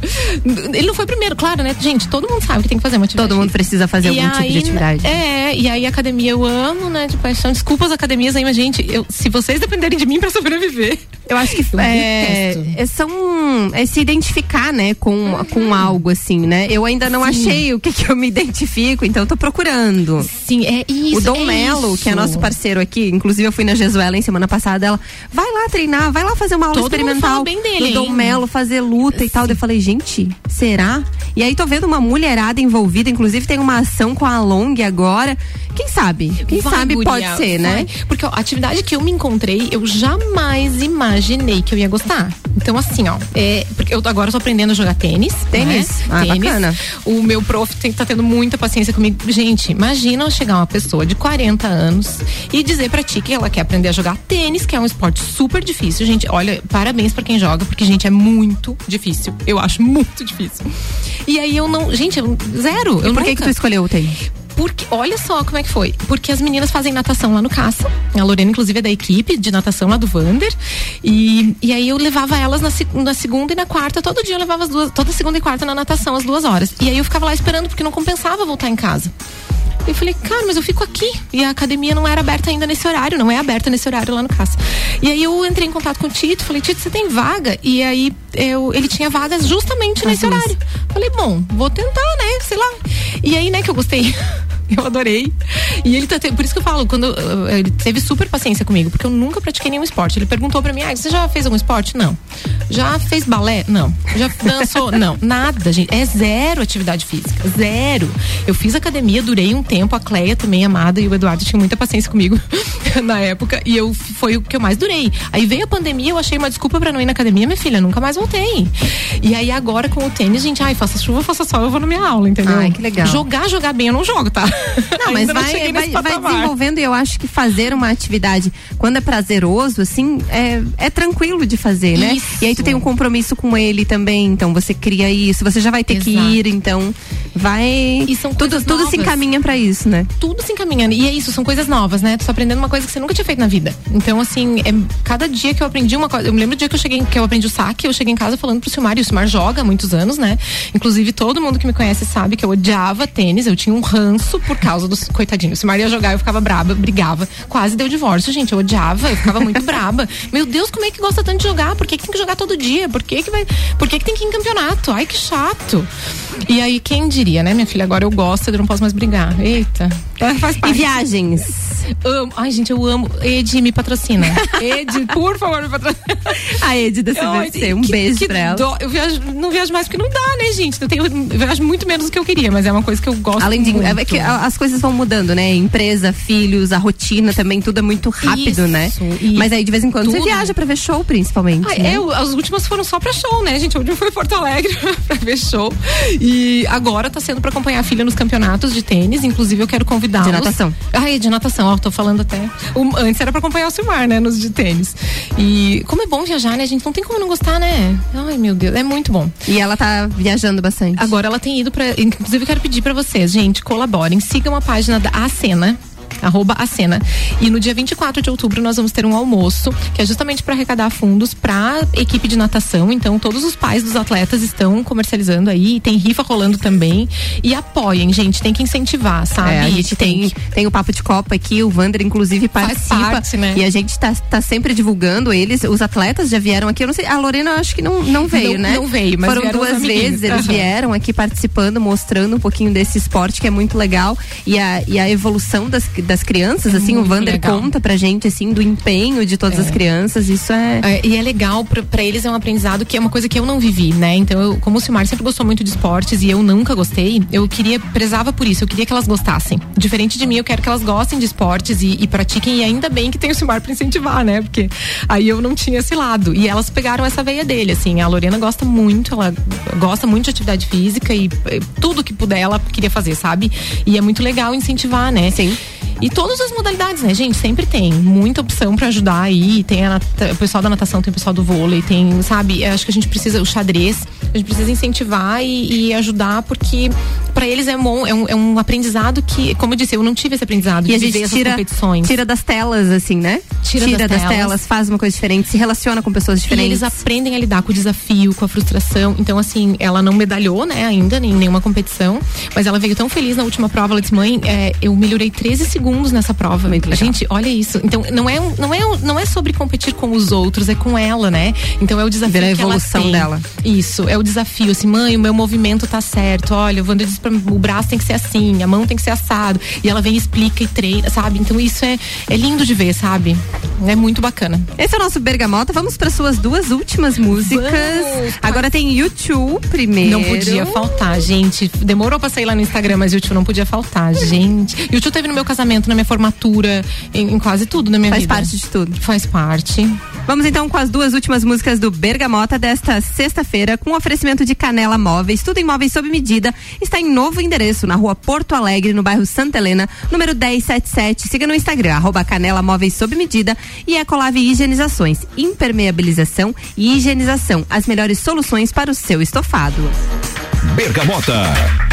Ele não foi primeiro, claro, né? Gente, todo mundo sabe que tem que fazer uma atividade. Todo mundo precisa fazer E algum tipo de aí, atividade. É, e aí academia eu amo, né? De paixão. Desculpa as academias aí, mas, gente, eu, se vocês dependerem de mim pra sobreviver. Eu acho que Eu é, é, são é se identificar, né, com, com algo assim, né? Eu ainda não Sim. achei o que que eu me identifico, então eu tô procurando. Sim, é isso. O Dom é Melo, isso. que é nosso parceiro aqui, inclusive eu fui na Jesuela em semana passada, ela vai lá treinar, vai lá fazer uma aula Todo experimental bem dele, do Dom? Melo, fazer luta e tal. Eu falei, gente, será? E aí tô vendo uma mulherada envolvida, inclusive tem uma ação com a Long agora. Quem sabe? Quem Vai, sabe guria, pode ser, né? vai. Porque ó, a atividade que eu me encontrei, eu jamais imaginei que eu ia gostar. Então, assim, ó, é, porque eu agora tô aprendendo a jogar tênis. Tênis? né? Ah, Tênis. bacana. O meu prof tem, tá tendo muita paciência comigo. Gente, imagina eu chegar uma pessoa de 40 anos e dizer pra ti que ela quer aprender a jogar tênis, que é um esporte super difícil. Gente, olha, parabéns pra quem joga, porque, gente, é muito difícil. Eu acho muito difícil. E aí eu não. Gente, eu, zero. E eu por que que nunca- tu escolheu o tênis? porque, olha só como é que foi. Porque as meninas fazem natação lá no Caça. A Lorena, inclusive, é da equipe de natação lá do Vander. E, e aí eu levava elas na, na segunda e na quarta. Todo dia eu levava as duas. Toda segunda e quarta na natação, às duas horas. E aí eu ficava lá esperando, porque não compensava voltar em casa. Eu falei, cara, mas eu fico aqui. E a academia não era aberta ainda nesse horário, não é aberta nesse horário lá no Caça. E aí eu entrei em contato com o Tito, falei, Tito, você tem vaga? E aí eu, ele tinha vagas justamente nesse horário. Falei, bom, vou tentar, né? Sei lá. E aí, né, que eu gostei. Eu adorei. E ele tá. te- Por isso que eu falo, quando uh, ele teve super paciência comigo, porque eu nunca pratiquei nenhum esporte. Ele perguntou pra mim: ah, você já fez algum esporte? Não. Já fez balé? Não. Já dançou? Não. Nada, gente. É zero atividade física. Zero. Eu fiz academia, durei um tempo. A Cleia também, amada, e o Eduardo tinham muita paciência comigo na época. E eu foi o que eu mais durei. Aí veio a pandemia, eu achei uma desculpa pra não ir na academia, minha filha. Nunca mais voltei. E aí agora com o tênis, gente, ai, faça chuva, faça sol, eu vou na minha aula, entendeu? Ai, que legal. Jogar, jogar bem, eu não jogo, tá? Não, mas Ainda não vai, vai, vai desenvolvendo e eu acho que fazer uma atividade quando é prazeroso, assim, é, é tranquilo de fazer, né? Isso. E aí tu tem um compromisso com ele também, então você cria isso, você já vai ter que Exato. ir, então vai. E são tudo, tudo se encaminha pra isso, né? tudo se encaminhando. E é isso, são coisas novas, né? Tu tá aprendendo uma coisa que você nunca tinha feito na vida. Então, assim, é, cada dia que eu aprendi uma coisa. Eu me lembro do dia que eu cheguei, que eu aprendi o saque, eu cheguei em casa falando pro Silmar, e o Silmar joga há muitos anos, né? Inclusive, todo mundo que me conhece sabe que eu odiava tênis, eu tinha um ranço por causa dos. Coitadinho, o Silmar ia jogar, eu ficava braba, brigava. Quase deu divórcio, gente. Eu odiava, eu ficava muito braba. Meu Deus, como é que gosta tanto de jogar? Por que, que tem que jogar todo dia? Por que, que vai. Por que, que tem que ir em campeonato? Ai, que chato. E aí, quem diria, né, minha filha? Agora eu gosto, eu não posso mais brigar. Eita. E viagens? Amo. Ai, gente, eu amo. Ed, me patrocina. Ed, por favor, me patrocina. A Ed da CVC, um que- beijo que pra ela. dó. Eu viajo, não viajo mais porque não dá, né, gente? Eu, tenho, eu viajo muito menos do que eu queria, mas é uma coisa que eu gosto Além de. muito. É que as coisas vão mudando, né? Empresa, filhos, a rotina também, tudo é muito rápido, Isso, né? isso. Mas aí de vez em quando você Tudo. viaja pra ver show, principalmente. Ah, né? é, as últimas foram só pra show, né, gente? A última foi em Porto Alegre pra ver show. E agora tá sendo pra acompanhar a filha nos campeonatos de tênis. Inclusive, eu quero convidá-los. De natação. É de natação, ó, tô falando até. O- antes era pra acompanhar o Silmar, né, nos de tênis. E como é bom viajar, né, gente? Não tem como não gostar, né? Ai, meu Deus, é muito bom. E ela tá viajando bastante. Agora ela tem ido pra. Inclusive, eu quero pedir pra vocês, gente, colaborem, sigam a página da Acena. Arroba a cena. E no dia 24 de outubro nós vamos ter um almoço, que é justamente para arrecadar fundos para equipe de natação. Então, todos os pais dos atletas estão comercializando aí, tem rifa rolando também. E apoiem, gente, tem que incentivar, sabe? É, a gente tem, tem o Papo de Copa aqui, o Vander, inclusive, participa. parte, né? E a gente tá, tá sempre divulgando eles. Os atletas já vieram aqui. Eu não sei, a Lorena acho que não, não veio, Não- né? não veio, mas Foram duas vezes, eles Aham. vieram aqui participando, mostrando um pouquinho desse esporte que é muito legal. E a, e a evolução das, das crianças, assim, o Vander legal. conta pra gente, assim, do empenho de todas as crianças. Isso é. É, e é legal pra- pra eles é um aprendizado que é uma coisa que eu não vivi, né? Então, eu, como o Silmar sempre gostou muito de esportes e eu nunca gostei, eu queria, prezava por isso, eu queria que elas gostassem. Diferente de mim, eu quero que elas gostem de esportes e, e pratiquem, e ainda bem que tem o Silmar pra incentivar, né? Porque aí eu não tinha esse lado. E elas pegaram essa veia dele, assim. A Lorena gosta muito, ela gosta muito de atividade física e, eh, tudo que puder ela queria fazer, sabe? E é muito legal incentivar, né? Sim. E todas as modalidades, né, gente? Sempre tem muita opção pra ajudar aí. Tem a o pessoal da natação, tem o pessoal do vôlei, tem, sabe? Eu acho que a gente precisa, o xadrez, a gente precisa incentivar e, e ajudar, porque pra eles é bom, é um, é um aprendizado que, como eu disse, eu não tive esse aprendizado E a de gente viver essas tira, competições. tira das telas, assim, né? Tira das das, telas. telas, faz uma coisa diferente, se relaciona com pessoas E diferentes. eles aprendem a lidar com o desafio, com a frustração. Então, assim, ela não medalhou, né, ainda, em nenhuma competição. Mas ela veio tão feliz na última prova. Ela disse, mãe, é, eu melhorei 13 segundos nessa prova. Muito legal. Gente, olha isso. Então, não é, não, é, não é sobre competir com os outros, é com ela, né? Então, é o desafio Ver a evolução dela. Isso, é o desafio. Assim, mãe, o meu movimento tá certo. Olha, o Wander diz pra mim, o braço tem que ser assim, a mão tem que ser assado. E ela vem e explica e treina, sabe? Então, isso é, é lindo de ver, sabe? É muito bacana. Esse é o nosso Bergamota. Vamos para suas duas últimas músicas. Vamos. Agora tem YouTube primeiro. Não podia faltar, gente. Demorou pra sair lá no Instagram, mas o tio não podia faltar, gente. E tio teve no meu casamento, na minha formatura, em, em quase tudo na minha Faz vida. parte de tudo. Faz parte. Vamos então com as duas últimas músicas do Bergamota desta sexta-feira, com oferecimento de Canela Móveis, tudo em móveis sob medida. Está em novo endereço, na rua Porto Alegre, no bairro Santa Helena, número 1077. Siga no Instagram, arroba Canela Móveis sob medida e Ecolave Higienizações, impermeabilização e higienização. As melhores soluções para o seu estofado. Bergamota.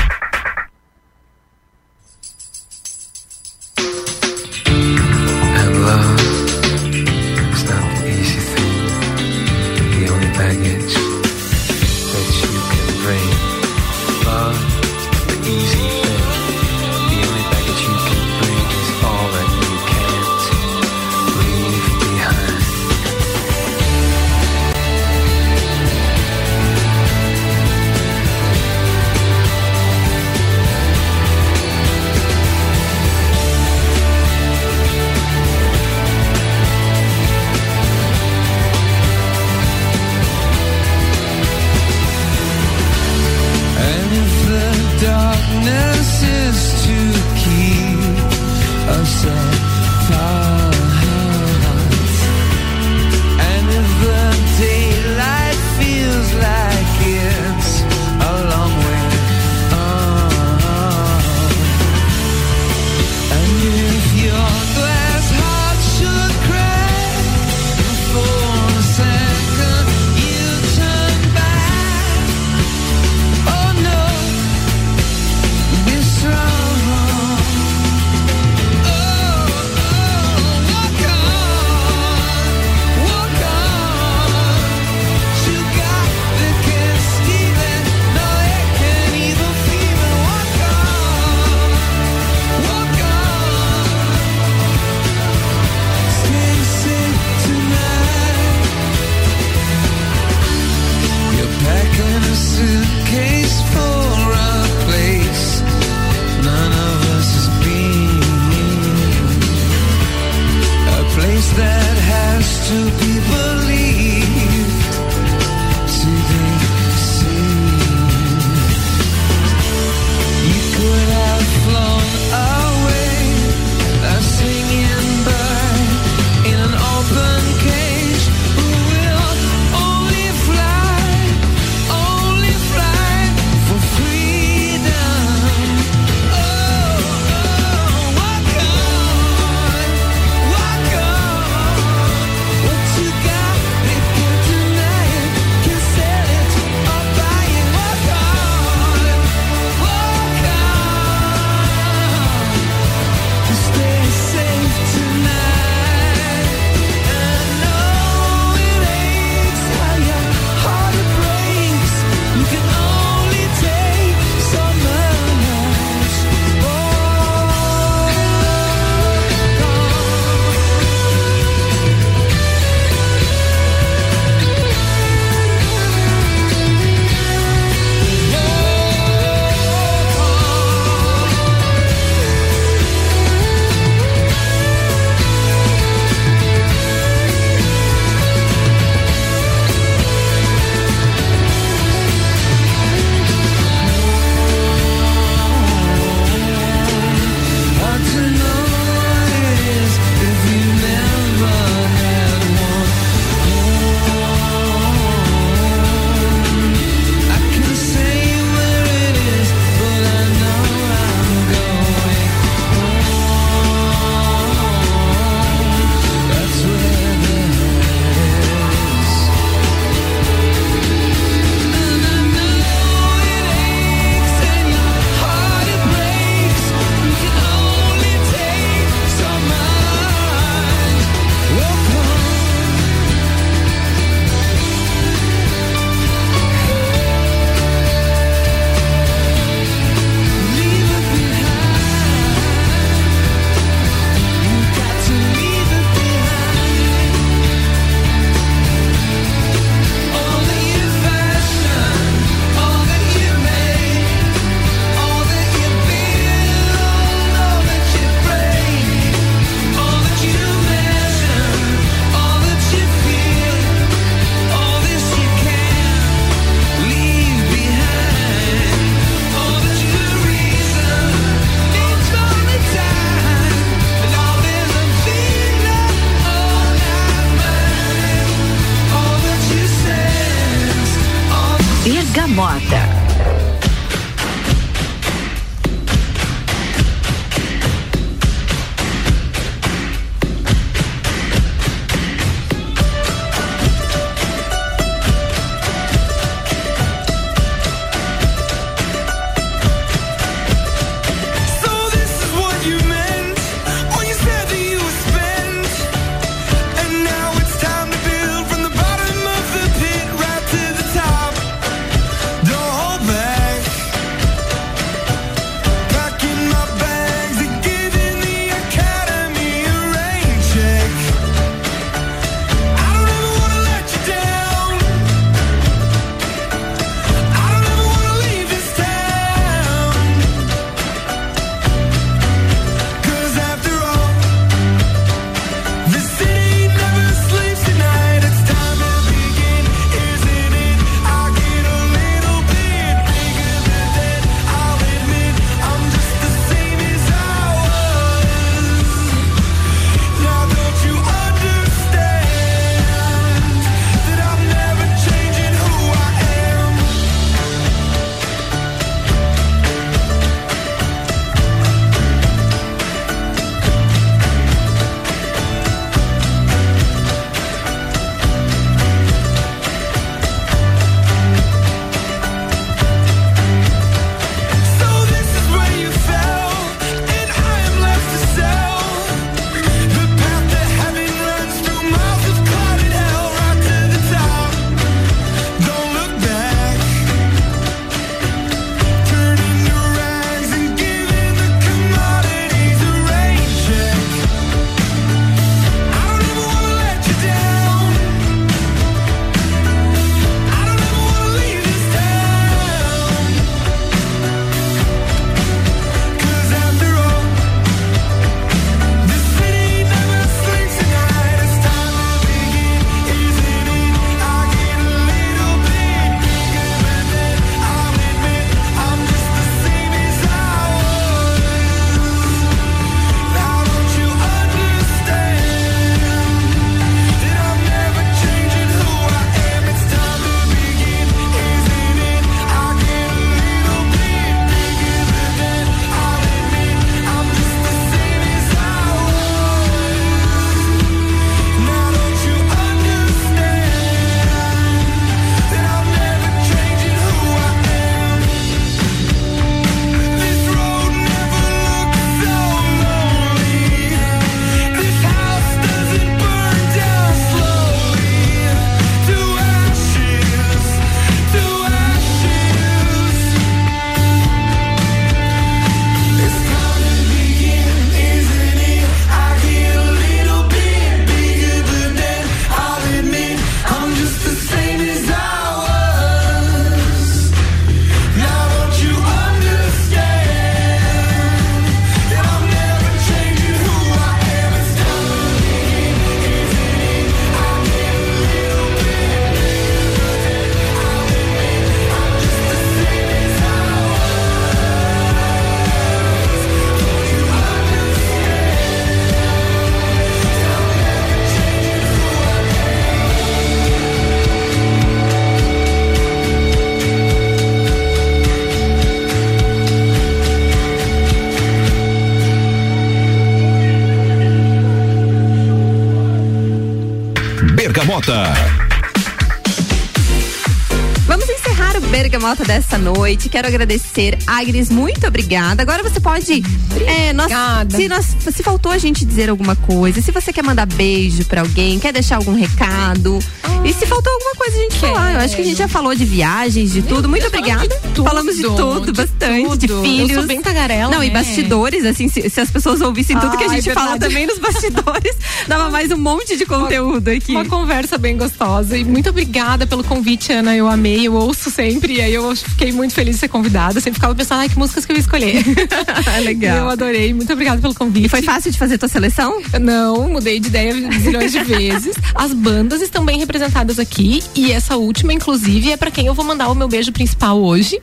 Noite. Quero agradecer, Agnes, muito obrigada. Agora você pode. É, nós, se, nós, se faltou a gente dizer alguma coisa, se você quer mandar beijo pra alguém, quer deixar algum recado. e se faltou alguma coisa a gente falar. Eu acho que a gente já falou de viagens, de tudo. Muito obrigada. tudo, Falamos de tudo, de bastante, de tudo. filhos. Eu sou bem tagarela, Não, e né? bastidores, assim, se, se as pessoas ouvissem tudo que a gente fala verdade. também nos bastidores, dava mais um monte de conteúdo aqui. Uma conversa bem gostosa. E muito obrigada pelo convite, Ana. Eu amei, eu ouço sempre. E aí eu fiquei muito feliz de ser convidada. Eu sempre ficava pensando, ai, que músicas que eu ia escolher. Legal. E eu adorei. Muito obrigada pelo convite. E foi fácil de fazer tua seleção? Não, mudei de ideia zilhões de vezes. As bandas estão bem representadas aqui. E essa última, inclusive, é pra quem eu vou mandar o meu beijo principal hoje,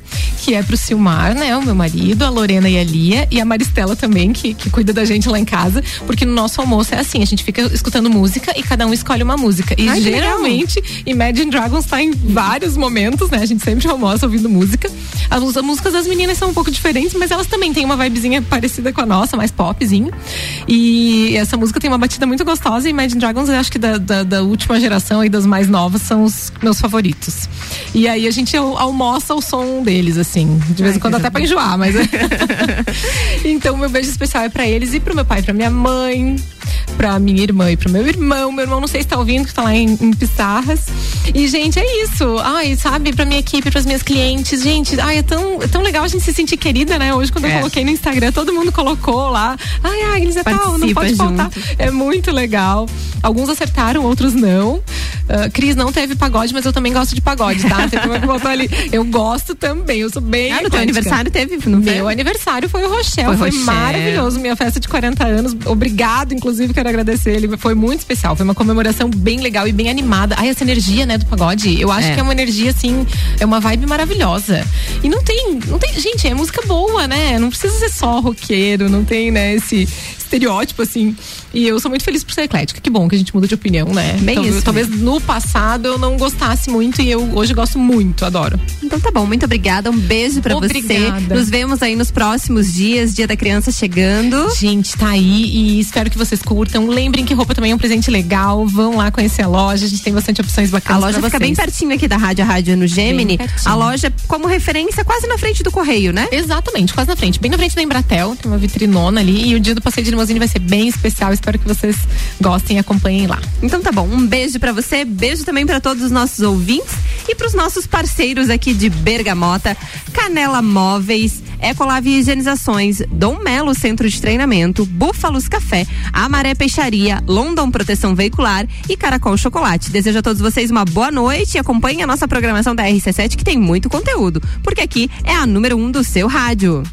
que é pro Silmar, né? O meu marido, a Lorena e a Lia, e a Maristela também, que, que cuida da gente lá em casa. Porque no nosso almoço é assim, a gente fica escutando música e cada um escolhe uma música. E Ai, geralmente, Imagine Dragons tá em vários momentos, né? A gente sempre almoça ouvindo música. As, as músicas das meninas são um pouco diferentes, mas elas também têm uma vibezinha parecida com a nossa, mais popzinho. E essa música tem uma batida muito gostosa e Imagine Dragons, eu acho que da, da, da última geração e das mais novas são os meus favoritos. E aí a gente al- almoça o som deles, assim. De vez em quando até pra enjoar, mas. então, meu beijo especial é pra eles e pro meu pai, e pra minha mãe, pra minha irmã e pro meu irmão. Meu irmão não sei se tá ouvindo, que tá lá em, em Pissarras. E, gente, é isso. Ai, sabe, pra minha equipe, pras minhas clientes. Gente, ai, é tão, é tão legal a gente se sentir querida, né? Hoje, quando eu É. coloquei no Instagram, todo mundo colocou lá. Ai, Agnes, é tal, não pode faltar. junto. É muito legal. Alguns acertaram, outros não. Ah, Cris não teve pagode, mas eu também gosto de pagode, tá? Uma que botou ali. Eu gosto também, eu sou bem. Ah, no teu aniversário teve, não foi? Meu aniversário foi o Rochelle, Foi foi, Rochelle. maravilhoso. Minha festa de 40 anos. Obrigado, inclusive, quero agradecer ele. Foi muito especial. Foi uma comemoração bem legal e bem animada. Ai, essa energia, né, do pagode. Eu acho É. que é uma energia, assim, é uma vibe maravilhosa. E não tem, não tem. Gente, é música boa, né? Não precisa ser só roqueiro, não tem, né, esse estereótipo, assim. E eu sou muito feliz por ser eclética. Que bom que a gente muda de opinião, né? Bem Talvez- isso Talvez no passado eu não gostasse muito e eu hoje gosto muito, adoro. Então tá bom, muito obrigada. Um beijo pra você. Nos vemos aí nos próximos dias, Dia da Criança chegando. Gente, tá aí e espero que vocês curtam. Lembrem que roupa também é um presente legal. Vão lá conhecer a loja. A gente tem bastante opções A bacanas. loja pra fica bem pertinho aqui da rádio, a rádio é no Gemini. A loja, como referência, quase na frente do correio, né? Exatamente, quase na frente. Bem na frente da Embratel. Tem uma vitrinona ali. E o dia do passeio de limusine vai ser bem especial. Espero que vocês gostem e acompanhem lá. Então tá bom, um beijo pra você, beijo também pra todos os nossos ouvintes e pros nossos parceiros aqui de Bergamota, Canela Móveis, Ecolave Higienizações, Dom Melo Centro de Treinamento, Búfalos Café, Amaré Peixaria, London Proteção Veicular e Caracol Chocolate. Desejo a todos vocês uma boa noite e acompanhem a nossa programação da RC7 que tem muito conteúdo, porque aqui é a número um do seu rádio.